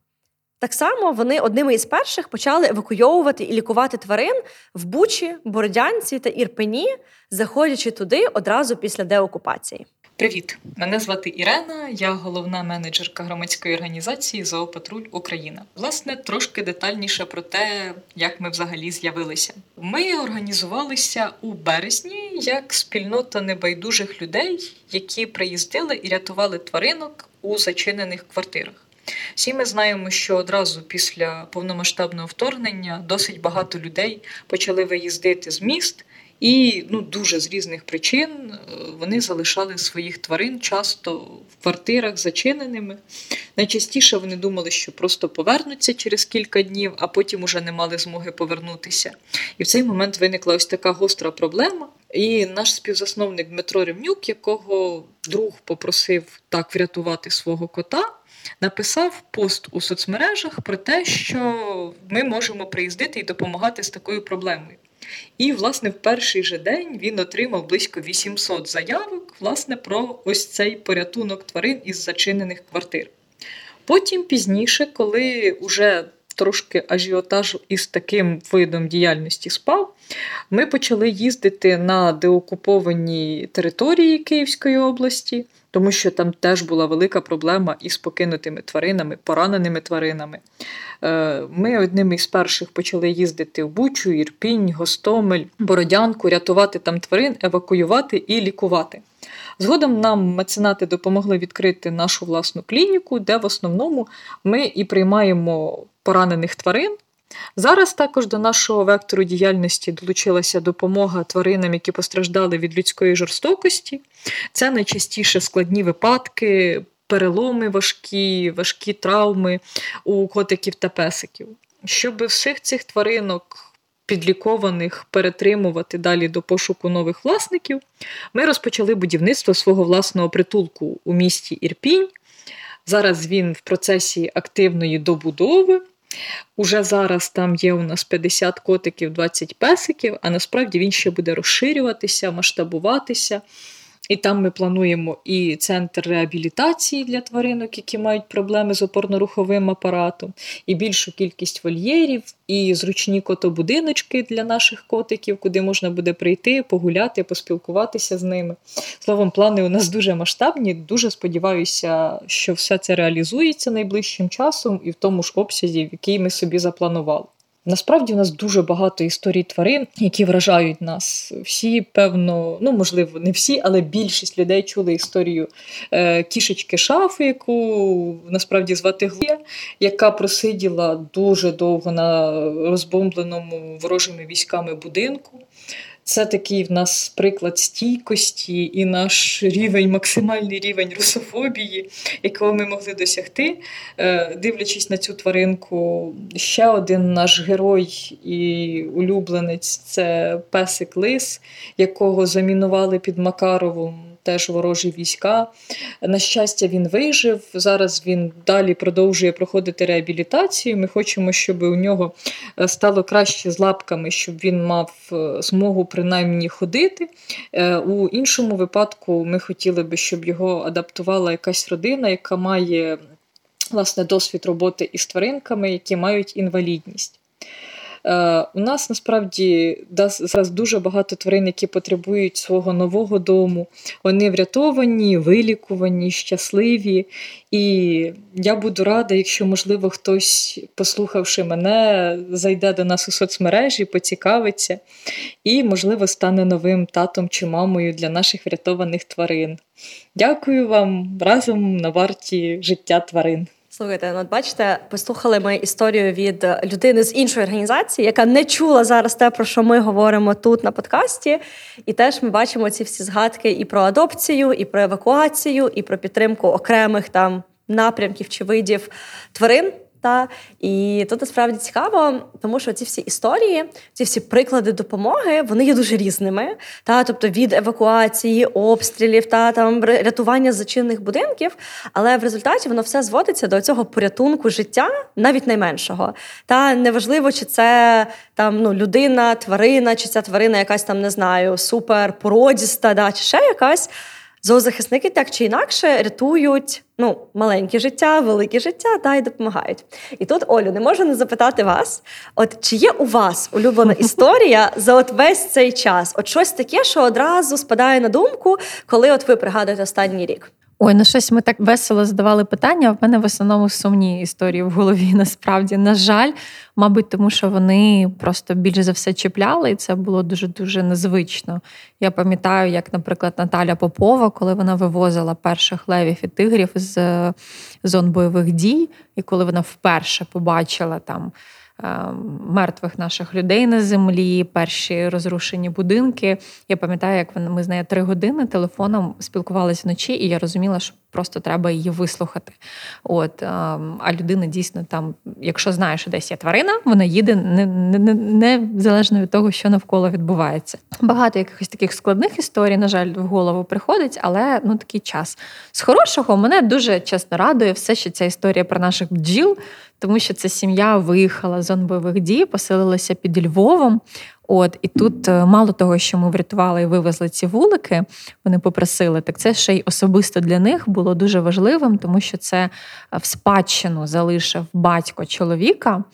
Так само вони одними із перших почали евакуйовувати і лікувати тварин в Бучі, Бородянці та Ірпені, заходячи туди одразу після деокупації. Привіт, мене звати Ірена, я головна менеджерка громадської організації Зоопатруль Україна. Власне, трошки детальніше про те, як ми взагалі з'явилися. Ми організувалися у березні як спільнота небайдужих людей, які приїздили і рятували тваринок у зачинених квартирах. Всі ми знаємо, що одразу після повномасштабного вторгнення досить багато людей почали виїздити з міст. І ну, дуже з різних причин е, вони залишали своїх тварин часто в квартирах зачиненими. Найчастіше вони думали, що просто повернуться через кілька днів, а потім уже не мали змоги повернутися. І в цей момент виникла ось така гостра проблема. І наш співзасновник Дмитро Ремнюк, якого друг попросив так врятувати свого кота, написав пост у соцмережах про те, що ми можемо приїздити і допомагати з такою проблемою. І, власне, в перший же день він отримав близько 800 заявок власне, про ось цей порятунок тварин із зачинених квартир. Потім пізніше, коли вже трошки ажіотаж із таким видом діяльності спав, ми почали їздити на деокуповані території Київської області, тому що там теж була велика проблема із покинутими тваринами, пораненими тваринами. Е, ми одними із перших почали їздити в Бучу, Ірпінь, Гостомель, Бородянку, рятувати там тварин, евакуювати і лікувати. Згодом нам меценати допомогли відкрити нашу власну клініку, де в основному ми і приймаємо поранених тварин. Зараз також до нашого вектору діяльності долучилася допомога тваринам, які постраждали від людської жорстокості. Це найчастіше складні випадки, переломи важкі, важкі травми у котиків та песиків. Щоб всіх цих тваринок. Підлікованих перетримувати далі до пошуку нових власників, ми розпочали будівництво свого власного притулку у місті Ірпінь. Зараз він в процесі активної добудови. Уже зараз там є у нас 50 котиків, 20 песиків, а насправді він ще буде розширюватися, масштабуватися. І там ми плануємо і центр реабілітації для тваринок, які мають проблеми з опорно-руховим апаратом, і більшу кількість вольєрів, і зручні котобудиночки для наших котиків, куди можна буде прийти, погуляти, поспілкуватися з ними. Словом, плани у нас дуже масштабні. Дуже сподіваюся, що все це реалізується найближчим часом і в тому ж обсязі, в який ми собі запланували. Насправді у нас дуже багато історій тварин, які вражають нас. Всі, певно, ну можливо, не всі, але більшість людей чули історію е, кішечки шафи, яку насправді звати Глія, яка просиділа дуже довго на розбомбленому ворожими військами будинку. Це такий в нас приклад стійкості і наш рівень, максимальний рівень русофобії, якого ми могли досягти. Е, дивлячись на цю тваринку, ще один наш герой і улюбленець це песик Лис, якого замінували під Макаровом теж ворожі війська. На щастя, він вижив. Зараз він далі продовжує проходити реабілітацію. Ми хочемо, щоб у нього е, стало краще з лапками, щоб він мав е, змогу принаймні ходити. Е, у іншому випадку ми хотіли би, щоб його адаптувала якась родина, яка має власне досвід роботи із тваринками, які мають інвалідність. Е, у нас насправді зараз дуже багато тварин, які потребують свого нового дому. Вони врятовані, вилікувані, щасливі. І я буду рада, якщо, можливо, хтось, послухавши мене, зайде до нас у соцмережі, поцікавиться і, можливо, стане новим татом чи мамою для наших врятованих тварин. Дякую вам разом на варті життя тварин. Слухайте, ну бачите, послухали ми історію від людини з іншої організації, яка не чула зараз те, про що ми говоримо тут на подкасті. І теж ми бачимо ці всі згадки і про адопцію, і про евакуацію, і про підтримку окремих там напрямків чи видів тварин. Та і тут насправді цікаво, тому що ці всі історії, ці всі приклади допомоги, вони є дуже різними. Та тобто від евакуації, обстрілів та там рятування зачинених будинків. Але в результаті воно все зводиться до цього порятунку життя, навіть найменшого. Та неважливо, чи це там ну людина, тварина, чи ця тварина якась там не знаю, супер породіста, да, чи ще якась. Зоозахисники так чи інакше рятують ну, маленьке життя, велике життя та й допомагають. І тут, Олю, не можу не запитати вас: от чи є у вас улюблена [laughs] історія за от весь цей час? От щось таке, що одразу спадає на думку, коли от ви пригадуєте останній рік? Ой, ну щось ми так весело задавали питання. а В мене в основному сумні історії в голові. [laughs] Насправді, на жаль, мабуть, тому що вони просто більш за все чіпляли, і це було дуже дуже незвично. Я пам'ятаю, як, наприклад, Наталя Попова, коли вона вивозила перших левів і тигрів з зон бойових дій, і коли вона вперше побачила там. Е, мертвих наших людей на землі, перші розрушені будинки. Я пам'ятаю, як ми з нею три години телефоном спілкувалися вночі, і я розуміла, що просто треба її вислухати. От, А людина дійсно там, якщо знає, що десь є тварина, вона їде не, не, не, не від того, що навколо відбувається. Багато якихось таких складних історій, на жаль, в голову приходить, але ну такий час. З хорошого мене дуже чесно радує все, що ця історія про наших бджіл, тому що ця сім'я виїхала з зон бойових дій, поселилася під Львовом. От і тут е, мало того, що ми врятували і вивезли ці вулики, вони попросили. Так це ще й особисто для них було дуже важливим, тому що це е, в спадщину залишив батько чоловіка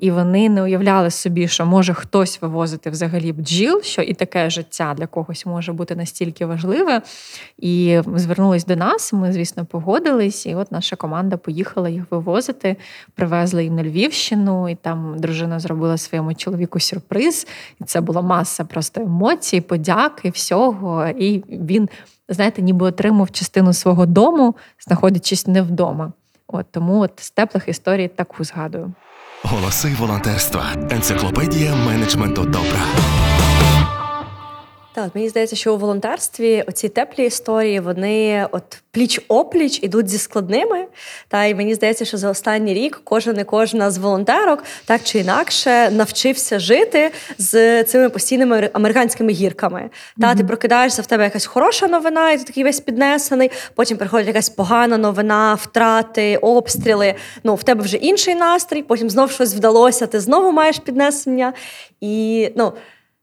і вони не уявляли собі, що може хтось вивозити взагалі бджіл, що і таке життя для когось може бути настільки важливе. І звернулись до нас. Ми, звісно, погодились, і от наша команда поїхала їх вивозити, привезли їм на Львівщину, і там дружина зробила своєму чоловіку сюрприз. І це була маса просто емоцій, подяки, всього. І він, знаєте, ніби отримав частину свого дому, знаходячись не вдома. От тому от з теплих історій таку згадую. Голоси волонтерства. Енциклопедія менеджменту добра. Так, мені здається, що у волонтерстві оці теплі історії вони от пліч опліч ідуть зі складними. Та й мені здається, що за останній рік кожен і кожна з волонтерок так чи інакше навчився жити з цими постійними американськими гірками. Mm-hmm. Та ти прокидаєшся в тебе якась хороша новина, і ти такий весь піднесений. Потім приходить якась погана новина, втрати, обстріли. Ну в тебе вже інший настрій. Потім знов щось вдалося. Ти знову маєш піднесення і ну.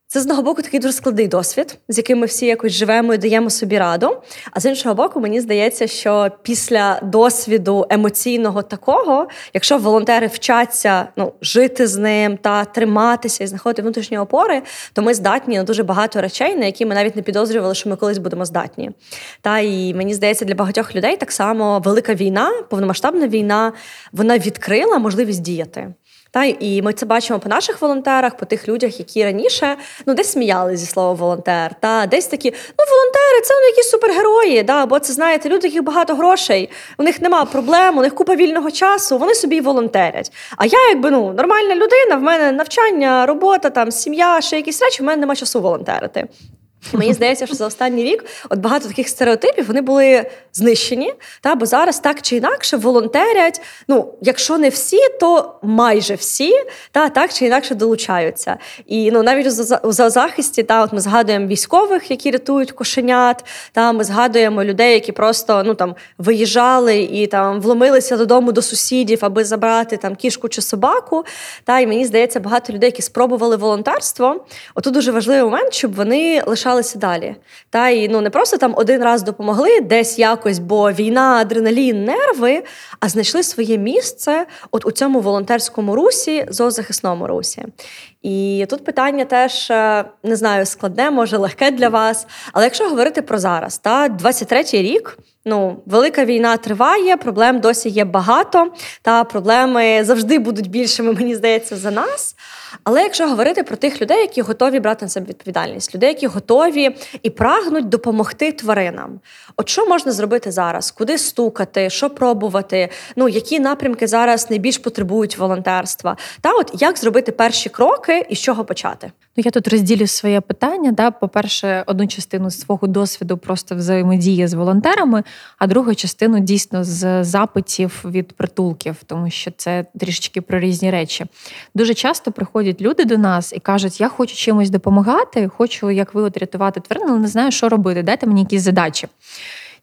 Це з одного боку такий дуже складний досвід, з яким ми всі якось живемо і даємо собі раду. А з іншого боку, мені здається, що після досвіду емоційного такого, якщо волонтери вчаться ну, жити з ним та триматися і знаходити внутрішні опори, то ми здатні на дуже багато речей, на які ми навіть не підозрювали, що ми колись будемо здатні. Та і мені здається, для багатьох людей так само велика війна, повномасштабна війна, вона відкрила можливість діяти. Та і ми це бачимо по наших волонтерах, по тих людях, які раніше ну десь сміяли зі слова волонтер, та десь такі ну волонтери, це вони якісь супергерої. Да, бо це знаєте, люди, яких багато грошей, у них нема проблем, у них купа вільного часу, вони собі волонтерять. А я, якби ну нормальна людина, в мене навчання, робота, там сім'я, ще якісь речі, в мене нема часу волонтерити. Мені здається, що за останній рік от багато таких стереотипів вони були знищені. Та бо зараз так чи інакше волонтерять. Ну, якщо не всі, то майже всі та так чи інакше долучаються. І ну навіть у захисті, та от ми згадуємо військових, які рятують кошенят. Та ми згадуємо людей, які просто ну там виїжджали і там вломилися додому до сусідів, аби забрати там кішку чи собаку. Та і мені здається, багато людей, які спробували волонтерство. Отут дуже важливий момент, щоб вони лишали рухалися далі. Та і ну не просто там один раз допомогли десь якось, бо війна, адреналін, нерви, а знайшли своє місце от у цьому волонтерському русі, зоозахисному русі. І тут питання теж е, не знаю, складне, може легке для вас. Але якщо говорити про зараз, та 23-й рік. Ну, велика війна триває, проблем досі є багато, та проблеми завжди будуть більшими, мені здається, за нас. Але якщо говорити про тих людей, які готові брати на себе відповідальність, людей, які готові і прагнуть допомогти тваринам, от що можна зробити зараз? Куди стукати, що пробувати? Ну які напрямки зараз найбільш потребують волонтерства? Та от як зробити перші кроки і з чого почати? Ну я тут розділю своє питання. Да, по-перше, одну частину свого досвіду просто взаємодії з волонтерами, а другу частину дійсно з запитів від притулків, тому що це трішечки про різні речі. Дуже часто приходять люди до нас і кажуть: Я хочу чимось допомагати, хочу, як ви от рятувати тварин, але не знаю, що робити. Дайте мені якісь задачі.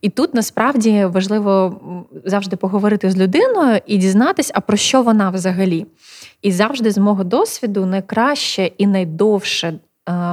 І тут насправді важливо завжди поговорити з людиною і дізнатися, а про що вона взагалі. І завжди з мого досвіду найкраще і найдовше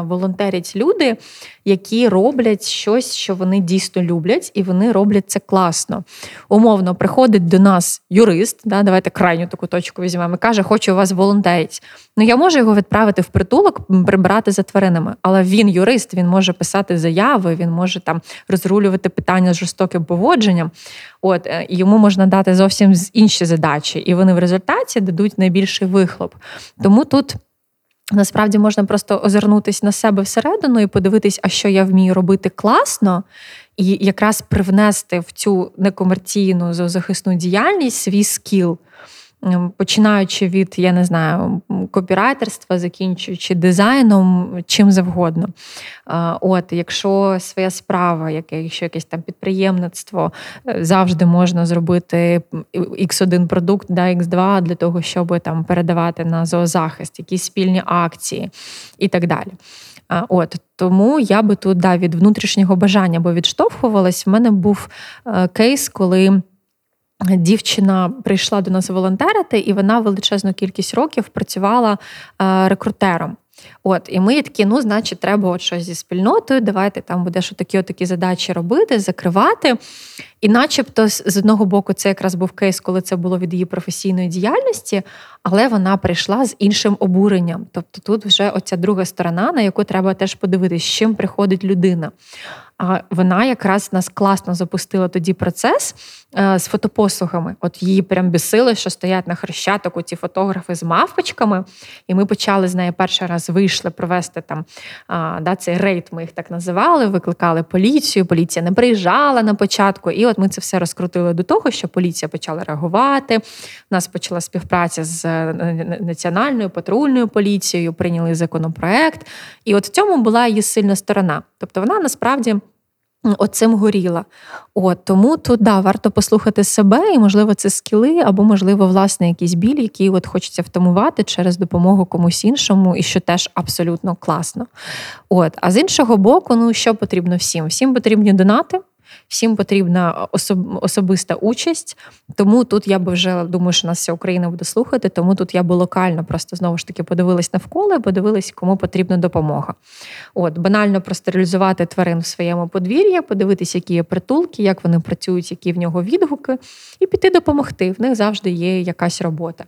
волонтерять люди, які роблять щось, що вони дійсно люблять, і вони роблять це класно. Умовно, приходить до нас юрист, да, давайте крайню таку точку візьмемо, і каже, хочу у вас волонтерить. Ну я можу його відправити в притулок, прибирати за тваринами, але він юрист, він може писати заяви, він може там розрулювати питання з жорстоким поводженням. От е, йому можна дати зовсім інші задачі, і вони в результаті дадуть найбільший вихлоп. Тому тут. Насправді можна просто озирнутися на себе всередину і подивитись, а що я вмію робити класно, і якраз привнести в цю некомерційну зоозахисну діяльність свій скіл. Починаючи від, я не знаю, копірайтерства, закінчуючи дизайном, чим завгодно. От, Якщо своя справа, якщо якесь там підприємництво, е, завжди можна зробити X1 продукт, да, X2 для того, щоб там передавати на зоозахист, якісь спільні акції і так далі. От Тому я би тут да, від внутрішнього бажання бо відштовхувалась. В мене був е, кейс, коли. Дівчина прийшла до нас волонтерити, і вона величезну кількість років працювала е, рекрутером. От, І ми такі, ну, значить, треба от щось зі спільнотою, давайте там будеш такі отакі задачі робити, закривати. І начебто, з одного боку, це якраз був кейс, коли це було від її професійної діяльності, але вона прийшла з іншим обуренням. Тобто тут вже оця друга сторона, на яку треба теж подивитися, з чим приходить людина. А вона якраз нас класно запустила тоді процес е, з фотопослугами. От її прям бісили, що стоять на хрещаток ці фотографи з мавпочками. І ми почали з нею перший раз вийшли провести там да, цей рейд, ми їх так називали, викликали поліцію. Поліція не приїжджала на початку. І от ми це все розкрутили до того, що поліція почала реагувати. У нас почала співпраця з е, національною патрульною поліцією, прийняли законопроект. І от в цьому була її сильна сторона. Тобто вона насправді. Оцим горіла. От Тому тут да, варто послухати себе, і, можливо, це скіли, або, можливо, власне, якийсь біль, який от хочеться втамувати через допомогу комусь іншому, і що теж абсолютно класно. От, А з іншого боку, ну що потрібно всім? Всім потрібні донати всім потрібна особиста участь. Тому тут я би вже думаю, що нас вся Україна буде слухати. Тому тут я би локально просто знову ж таки подивилась навколо, подивилась, кому потрібна допомога. От банально простерилізувати тварин в своєму подвір'ї, подивитися, які є притулки, як вони працюють, які в нього відгуки, і піти допомогти. В них завжди є якась робота.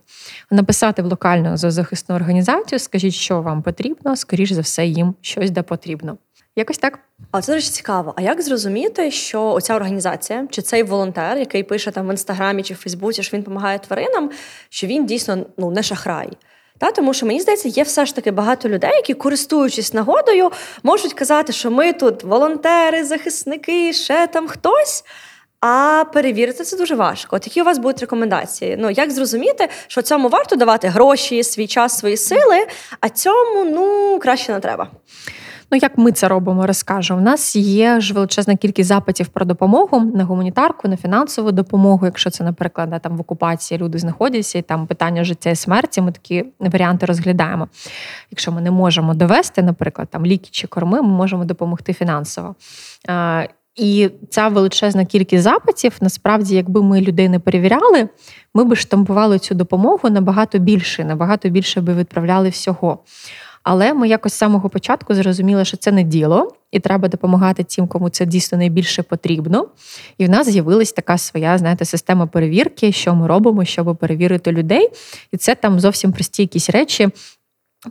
Написати в локальну зоозахисну організацію, скажіть, що вам потрібно, скоріш за все, їм щось де потрібно. Якось так. А це дуже цікаво. А як зрозуміти, що оця організація чи цей волонтер, який пише там в інстаграмі чи в Фейсбуці, що він допомагає тваринам, що він дійсно ну не шахрай? Та, Тому що мені здається, є все ж таки багато людей, які, користуючись нагодою, можуть казати, що ми тут волонтери, захисники, ще там хтось. А перевірити це дуже важко. От які у вас будуть рекомендації? Ну як зрозуміти, що цьому варто давати гроші, свій час, свої сили, а цьому ну краще не треба. Ну, як ми це робимо, розкажу. У нас є ж величезна кількість запитів про допомогу на гуманітарку, на фінансову допомогу. Якщо це, наприклад, там в окупації люди знаходяться і там питання життя і смерті, ми такі варіанти розглядаємо. Якщо ми не можемо довести, наприклад, там ліки чи корми, ми можемо допомогти фінансово. І ця величезна кількість запитів, насправді, якби ми людей не перевіряли, ми би штампували цю допомогу набагато більше, набагато більше би відправляли всього. Але ми якось з самого початку зрозуміли, що це не діло, і треба допомагати тим, кому це дійсно найбільше потрібно. І в нас з'явилась така своя, знаєте, система перевірки, що ми робимо, щоб перевірити людей. І це там зовсім прості якісь речі.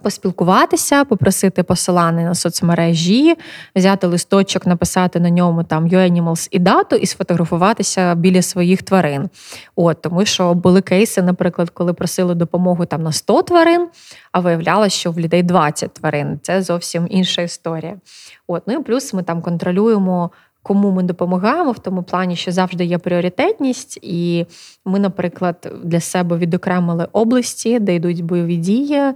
Поспілкуватися, попросити посилання на соцмережі, взяти листочок, написати на ньому там YouAnimals і дату, і сфотографуватися біля своїх тварин. От тому, що були кейси, наприклад, коли просили допомогу там на 100 тварин, а виявлялося, що в людей 20 тварин. Це зовсім інша історія. От ну і плюс ми там контролюємо кому ми допомагаємо, в тому плані, що завжди є пріоритетність, і ми, наприклад, для себе відокремили області, де йдуть бойові дії, е,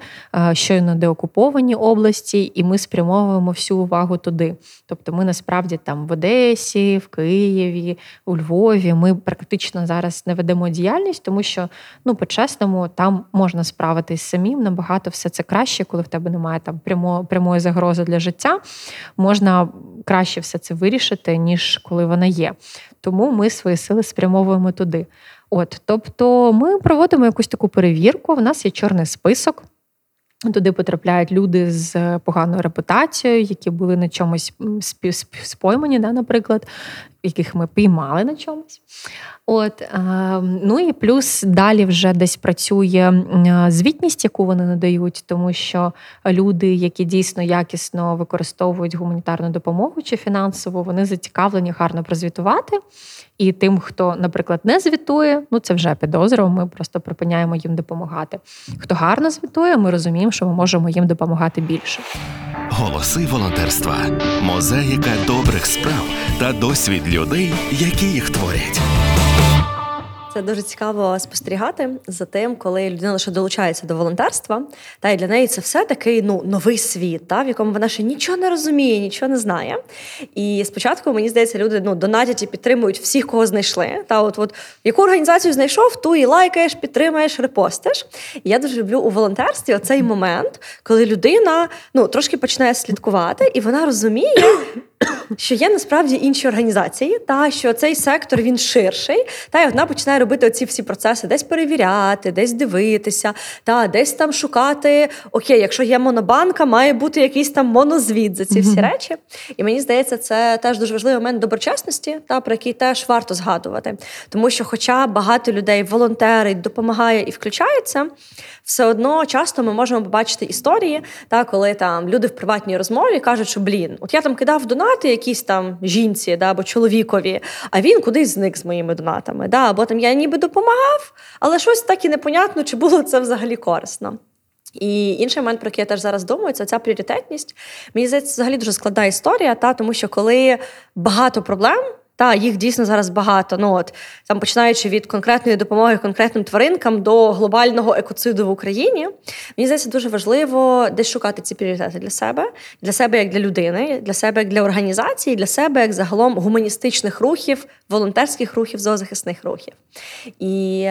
щойно деокуповані області, і ми спрямовуємо всю увагу туди. Тобто, ми насправді там в Одесі, в Києві, у Львові. Ми практично зараз не ведемо діяльність, тому що ну по-чесному там можна справитись самим. Набагато все це краще, коли в тебе немає там прямо, прямої загрози для життя. Можна краще все це вирішити, ніж коли вона є. Тому ми свої сили спрямовуємо туди. От, тобто, ми проводимо якусь таку перевірку. В нас є чорний список. Туди потрапляють люди з поганою репутацією, які були на чомусь споймані, да, наприклад, яких ми піймали на чомусь. От, Ну і плюс далі вже десь працює звітність, яку вони надають, тому що люди, які дійсно якісно використовують гуманітарну допомогу чи фінансову, вони зацікавлені гарно прозвітувати. І тим, хто, наприклад, не звітує, ну це вже підозра, ми просто припиняємо їм допомагати. Хто гарно звітує, ми розуміємо, що ми можемо їм допомагати більше. Голоси волонтерства, мозаїка добрих справ та досвід людей, які їх творять. Це дуже цікаво спостерігати за тим, коли людина лише долучається до волонтерства, та й для неї це все такий ну новий світ, та в якому вона ще нічого не розуміє, нічого не знає. І спочатку мені здається, люди ну донатять і підтримують всіх, кого знайшли. Та от, от яку організацію знайшов, ту і лайкаєш, підтримаєш, репостиш. І я дуже люблю у волонтерстві оцей момент, коли людина ну трошки починає слідкувати, і вона розуміє, що є насправді інші організації, та що цей сектор він ширший, та і вона починає робити оці всі процеси, десь перевіряти, десь дивитися, та десь там шукати. Окей, якщо є монобанка, має бути якийсь там монозвіт за ці всі речі. І мені здається, це теж дуже важливий момент доброчесності, та про який теж варто згадувати. Тому що, хоча багато людей волонтерить, допомагає і включається, все одно часто ми можемо побачити історії, та коли там люди в приватній розмові кажуть, що блін, от я там кидав донати якійсь там жінці, да, або чоловікові, а він кудись зник з моїми донатами. Да, Або там я ніби допомагав, але щось так і непонятно, чи було це взагалі корисно. І інший момент, про який я теж зараз думаю, це ця пріоритетність. Мені здається, взагалі дуже складна історія, та тому що коли багато проблем. Та їх дійсно зараз багато. Ну от там починаючи від конкретної допомоги конкретним тваринкам до глобального екоциду в Україні, мені здається, дуже важливо десь шукати ці пріоритети для себе, для себе як для людини, для себе як для організації, для себе як загалом гуманістичних рухів, волонтерських рухів, зоозахисних рухів. І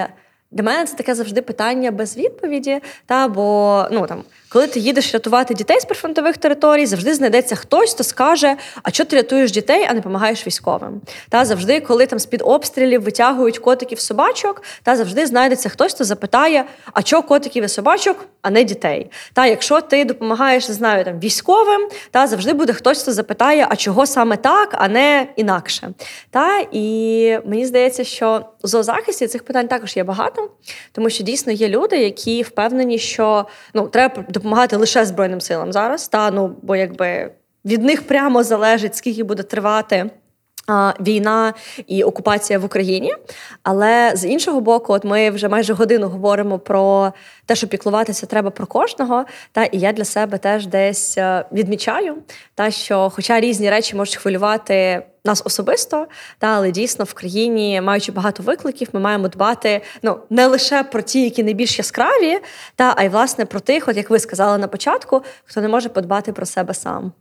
для мене це таке завжди питання без відповіді. Та бо ну там коли ти їдеш рятувати дітей з прифронтових територій, завжди знайдеться хтось, хто скаже, а чого ти рятуєш дітей, а не допомагаєш військовим. Та завжди, коли там з-під обстрілів витягують котиків собачок, та завжди знайдеться хтось, хто запитає, а чого котиків і собачок, а не дітей. Та якщо ти допомагаєш, не знаю, там військовим, та завжди буде хтось, хто запитає, а чого саме так, а не інакше. Та і мені здається, що у зоозахисті цих питань також є багато, тому що дійсно є люди, які впевнені, що ну треба допомагати лише Збройним силам зараз. Та ну, бо якби від них прямо залежить, скільки буде тривати. Війна і окупація в Україні, але з іншого боку, от ми вже майже годину говоримо про те, що піклуватися треба про кожного. Та і я для себе теж десь е, відмічаю, та що, хоча різні речі можуть хвилювати нас особисто, та але дійсно в країні, маючи багато викликів, ми маємо дбати ну не лише про ті, які найбільш яскраві, та а й власне про тих, от як ви сказали на початку, хто не може подбати про себе сам.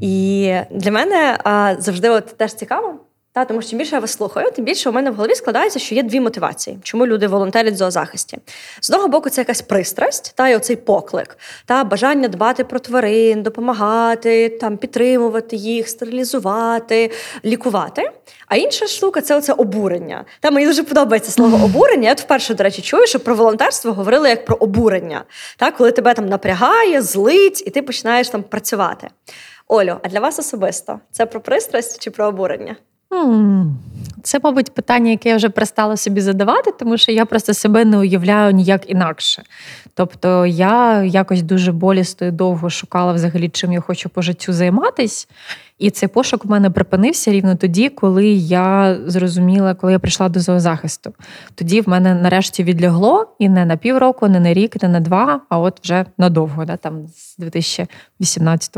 І для мене а, завжди от теж цікаво, та, тому що чим більше я вас слухаю, тим більше у мене в голові складається, що є дві мотивації, чому люди волонтерять в зоозахисті. З одного боку, це якась пристрасть, та й оцей поклик, та бажання дбати про тварин, допомагати, там підтримувати їх, стерилізувати, лікувати. А інша штука це оце обурення. Та мені дуже подобається слово обурення. Я от вперше, до речі, чую, що про волонтерство говорили як про обурення, та, коли тебе там напрягає, злить, і ти починаєш там працювати. Олю, а для вас особисто це про пристрасть чи про обурення? Це, мабуть, питання, яке я вже перестала собі задавати, тому що я просто себе не уявляю ніяк інакше. Тобто я якось дуже болісто і довго шукала взагалі, чим я хочу по життю займатись. І цей пошук в мене припинився рівно тоді, коли я зрозуміла, коли я прийшла до зоозахисту. Тоді в мене нарешті відлягло і не на півроку, не на рік, не на два, а от вже надовго, да, там з 2018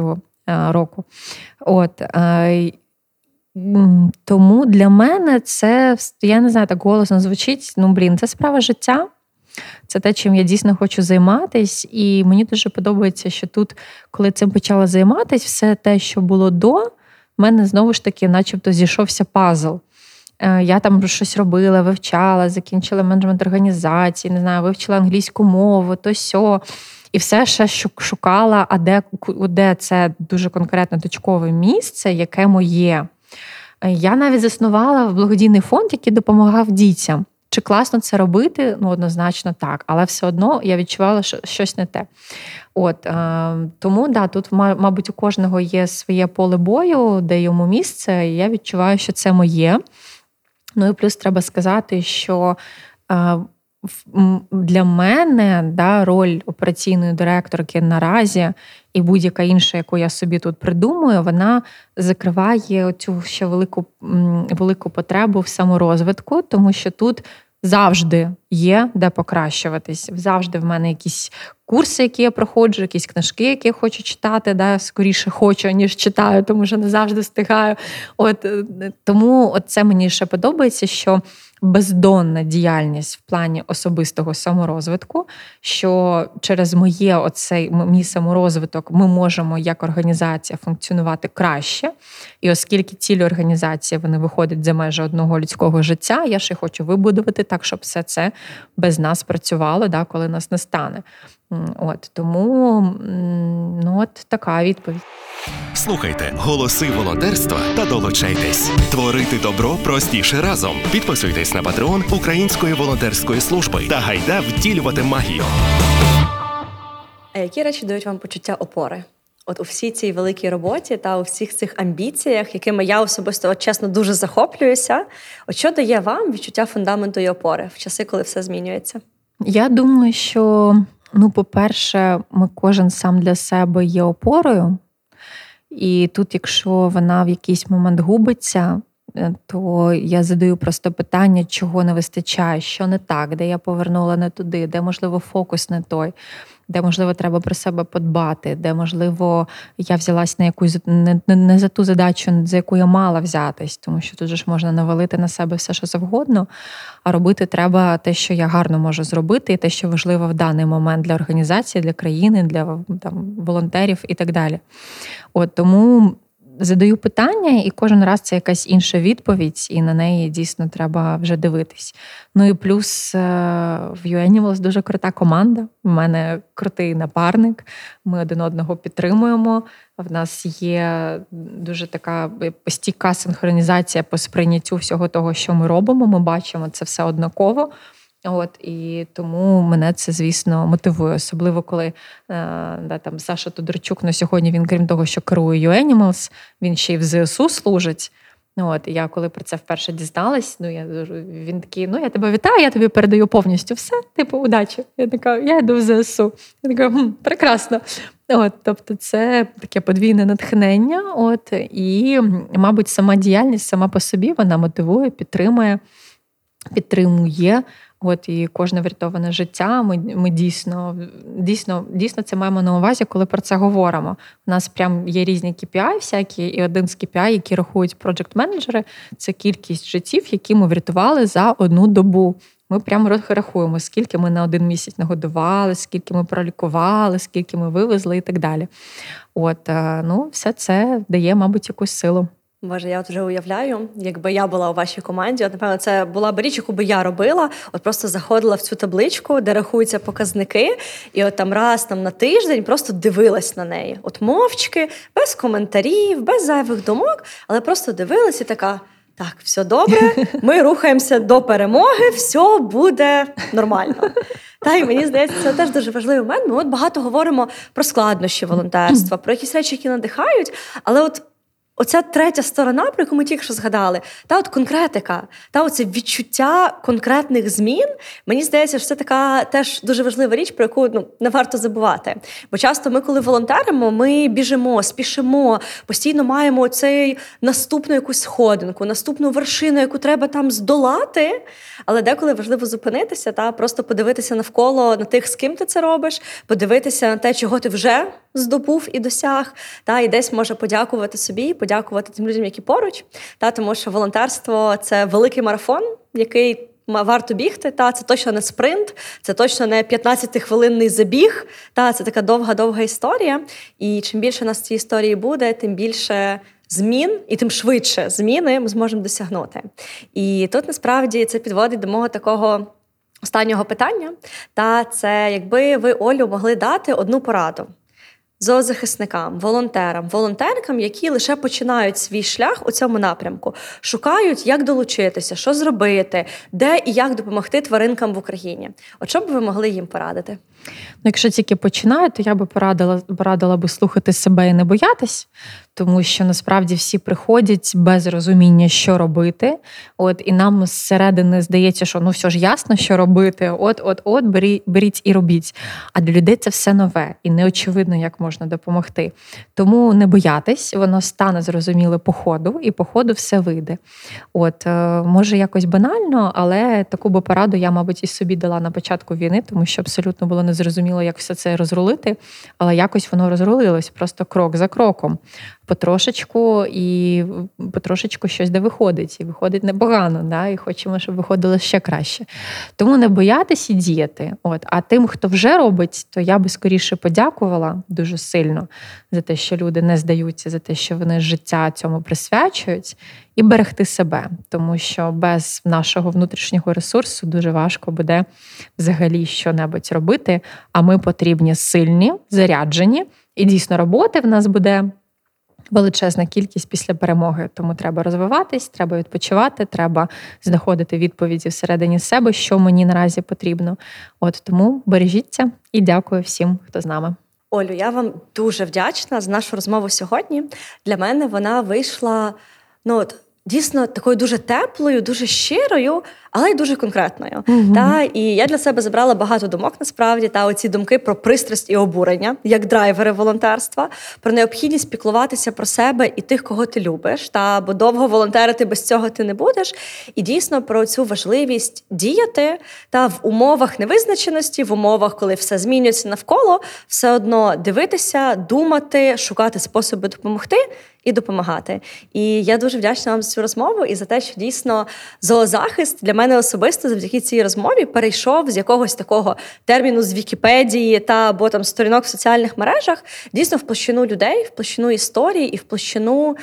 Е, року. От, е, Тому для мене це, я не знаю, так голосно звучить. Ну, блін, це справа життя. Це те, чим я дійсно хочу займатись. І мені дуже подобається, що тут, коли цим почала займатися, все те, що було до, мене знову ж таки, начебто, зійшовся пазл. Е, я там щось робила, вивчала, закінчила менеджмент організації, не знаю, вивчила англійську мову, то сьо. І все ще шукала, а де де це дуже конкретно точкове місце, яке моє. Я навіть заснувала благодійний фонд, який допомагав дітям. Чи класно це робити? Ну, однозначно так, але все одно я відчувала, що щось не те. От е, Тому да, тут, мабуть, у кожного є своє поле бою, де йому місце, і я відчуваю, що це моє. Ну і плюс треба сказати, що. Е, для мене да, роль операційної директорки наразі і будь-яка інша, яку я собі тут придумую, вона закриває цю ще велику велику потребу в саморозвитку, тому що тут завжди є де покращуватись. Завжди в мене якісь курси, які я проходжу, якісь книжки, які я хочу читати. Да, Скоріше хочу, ніж читаю, тому що не завжди встигаю. От е, Тому от це мені ще подобається, що бездонна діяльність в плані особистого саморозвитку, що через моє оцей мій саморозвиток ми можемо як організація функціонувати краще. І оскільки цілі організації вони виходять за межі одного людського життя, я ще хочу вибудувати так, щоб все це без нас працювало, да, коли нас не стане. От Тому ну, от така відповідь. Слухайте голоси волонтерства та долучайтесь. Творити добро простіше разом. Підписуйтесь на патреон Української волонтерської служби та гайда втілювати магію. А які речі дають вам почуття опори? От у всій цій великій роботі та у всіх цих амбіціях, якими я особисто от, чесно дуже захоплююся. От що дає вам відчуття фундаменту і опори в часи, коли все змінюється? Я думаю, що ну, по-перше, ми кожен сам для себе є опорою. І тут, якщо вона в якийсь момент губиться, е, то я задаю просто питання, чого не вистачає, що не так, де я повернула не туди, де можливо фокус не той де, можливо, треба про себе подбати, де, можливо, я взялась на якусь не, не за ту задачу, за яку я мала взятись, тому що тут же ж можна навалити на себе все, що завгодно, а робити треба те, що я гарно можу зробити, і те, що важливо в даний момент для організації, для країни, для там, волонтерів і так далі. От Тому задаю питання, і кожен раз це якась інша відповідь, і на неї дійсно треба вже дивитись. Ну і плюс е, в UAnimals дуже крута команда. У мене крутий напарник. Ми один одного підтримуємо. В нас є дуже така стійка синхронізація по сприйняттю всього того, що ми робимо. Ми бачимо це все однаково. От і тому мене це, звісно, мотивує, особливо коли е, да, там Саша Тодорчук на сьогодні він, крім того, що керує UAnimals, він ще й в ЗСУ служить. От, я коли про це вперше дізналась, ну я він такий: ну я тебе вітаю, я тобі передаю повністю все, типу, удачі. Я така, я йду в ЗСУ. Я така, хм, прекрасно. От, Тобто, це таке подвійне натхнення. От, І, мабуть, сама діяльність сама по собі вона мотивує, підтримує, підтримує. От і кожне врятоване життя. Ми ми дійсно дійсно, дійсно це маємо на увазі, коли про це говоримо. У нас прям є різні KPI всякі, і один з KPI, які рахують проджект менеджери це кількість життів, які ми врятували за одну добу. Ми прямо рахуємо, скільки ми на один місяць нагодували, скільки ми пролікували, скільки ми вивезли і так далі. От е, ну, все це дає, мабуть, якусь силу. Боже, я от вже уявляю, якби я була у вашій команді, от напевно, це була б річ, яку би я робила. От просто заходила в цю табличку, де рахуються показники, і от там раз там на тиждень просто дивилась на неї. От мовчки, без коментарів, без зайвих думок, але просто дивилась і така. Так, все добре, ми [laughs] рухаємося до перемоги, все буде нормально. Та й мені здається, це теж дуже важливий момент. Ми от багато говоримо про складнощі волонтерства, про якісь речі, які надихають, але от Оця третя сторона, про яку ми тільки що згадали, та от конкретика, та оце відчуття конкретних змін. Мені здається, що це така теж дуже важлива річ, про яку ну не варто забувати. Бо часто ми, коли волонтеримо, ми біжимо, спішимо, постійно маємо цей наступну якусь сходинку, наступну вершину, яку треба там здолати. Але деколи важливо зупинитися та просто подивитися навколо на тих, з ким ти це робиш, подивитися на те, чого ти вже здобув і досяг, та і десь може подякувати собі, подякувати тим людям, які поруч. Та тому, що волонтерство це великий марафон, який варто бігти. Та це точно не спринт, це точно не 15-хвилинний забіг. Та це така довга-довга історія. І чим більше нас цієї історії буде, тим більше. Змін і тим швидше зміни ми зможемо досягнути. І тут насправді це підводить до мого такого останнього питання. Та це якби ви Олю могли дати одну пораду зоозахисникам, волонтерам, волонтеркам, які лише починають свій шлях у цьому напрямку, шукають, як долучитися, що зробити, де і як допомогти тваринкам в Україні. От що б ви могли їм порадити? Ну, Якщо тільки починають, то я би порадила порадила би слухати себе і не боятись, тому що насправді всі приходять без розуміння, що робити. От І нам зсередини здається, що ну все ж ясно, що робити. От, от, от, беріть, беріть і робіть. А для людей це все нове і неочевидно, як можна допомогти. Тому не боятись, воно стане зрозуміле по ходу, і по ходу все вийде. От, е, Може, якось банально, але таку би пораду я, мабуть, і собі дала на початку війни, тому що абсолютно було незрозуміло, як все це розрулити, але якось воно розрулилось просто крок за кроком потрошечку і потрошечку щось де виходить. І виходить непогано, да? і хочемо, щоб виходило ще краще. Тому не боятися і діяти. От. А тим, хто вже робить, то я би скоріше подякувала дуже сильно за те, що люди не здаються, за те, що вони життя цьому присвячують, і берегти себе, тому що без нашого внутрішнього ресурсу дуже важко буде взагалі що-небудь робити. А ми потрібні сильні, заряджені, і дійсно роботи в нас буде величезна кількість після перемоги. Тому треба розвиватись, треба відпочивати, треба знаходити відповіді всередині себе, що мені наразі потрібно. От тому бережіться і дякую всім, хто з нами. Олю, я вам дуже вдячна за нашу розмову сьогодні. Для мене вона вийшла ну от дійсно такою дуже теплою, дуже щирою, але й дуже конкретною. mm Та І я для себе забрала багато думок насправді та оці думки про пристрасть і обурення, як драйвери волонтерства, про необхідність піклуватися про себе і тих, кого ти любиш. Та бо довго волонтерити без цього ти не будеш. І дійсно про цю важливість діяти та в умовах невизначеності, в умовах, коли все змінюється навколо, все одно дивитися, думати, шукати способи допомогти. І допомагати. І я дуже вдячна вам за цю розмову і за те, що дійсно зоозахист для мене особисто завдяки цій розмові перейшов з якогось такого терміну з Вікіпедії та або там сторінок в соціальних мережах дійсно в площину людей, в площину історії і в площину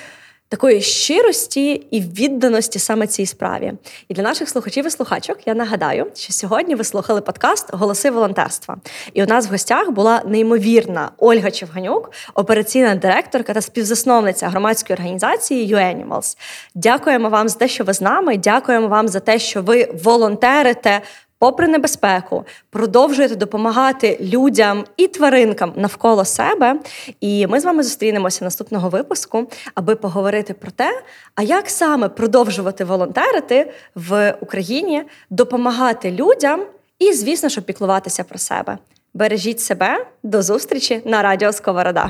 такої щирості і відданості саме цій справі. І для наших слухачів і слухачок я нагадаю, що сьогодні ви слухали подкаст Голоси волонтерства. І у нас в гостях була неймовірна Ольга Чевганюк, операційна директорка та співзасновниця громадської організації UAnimals. Дякуємо вам за те, що ви з нами. Дякуємо вам за те, що ви волонтерите попри небезпеку, продовжуєте допомагати людям і тваринкам навколо себе. І ми з вами зустрінемося наступного випуску, аби поговорити про те, а як саме продовжувати волонтерити в Україні, допомагати людям і, звісно, щоб піклуватися про себе. Бережіть себе, до зустрічі на радіо Сковорода.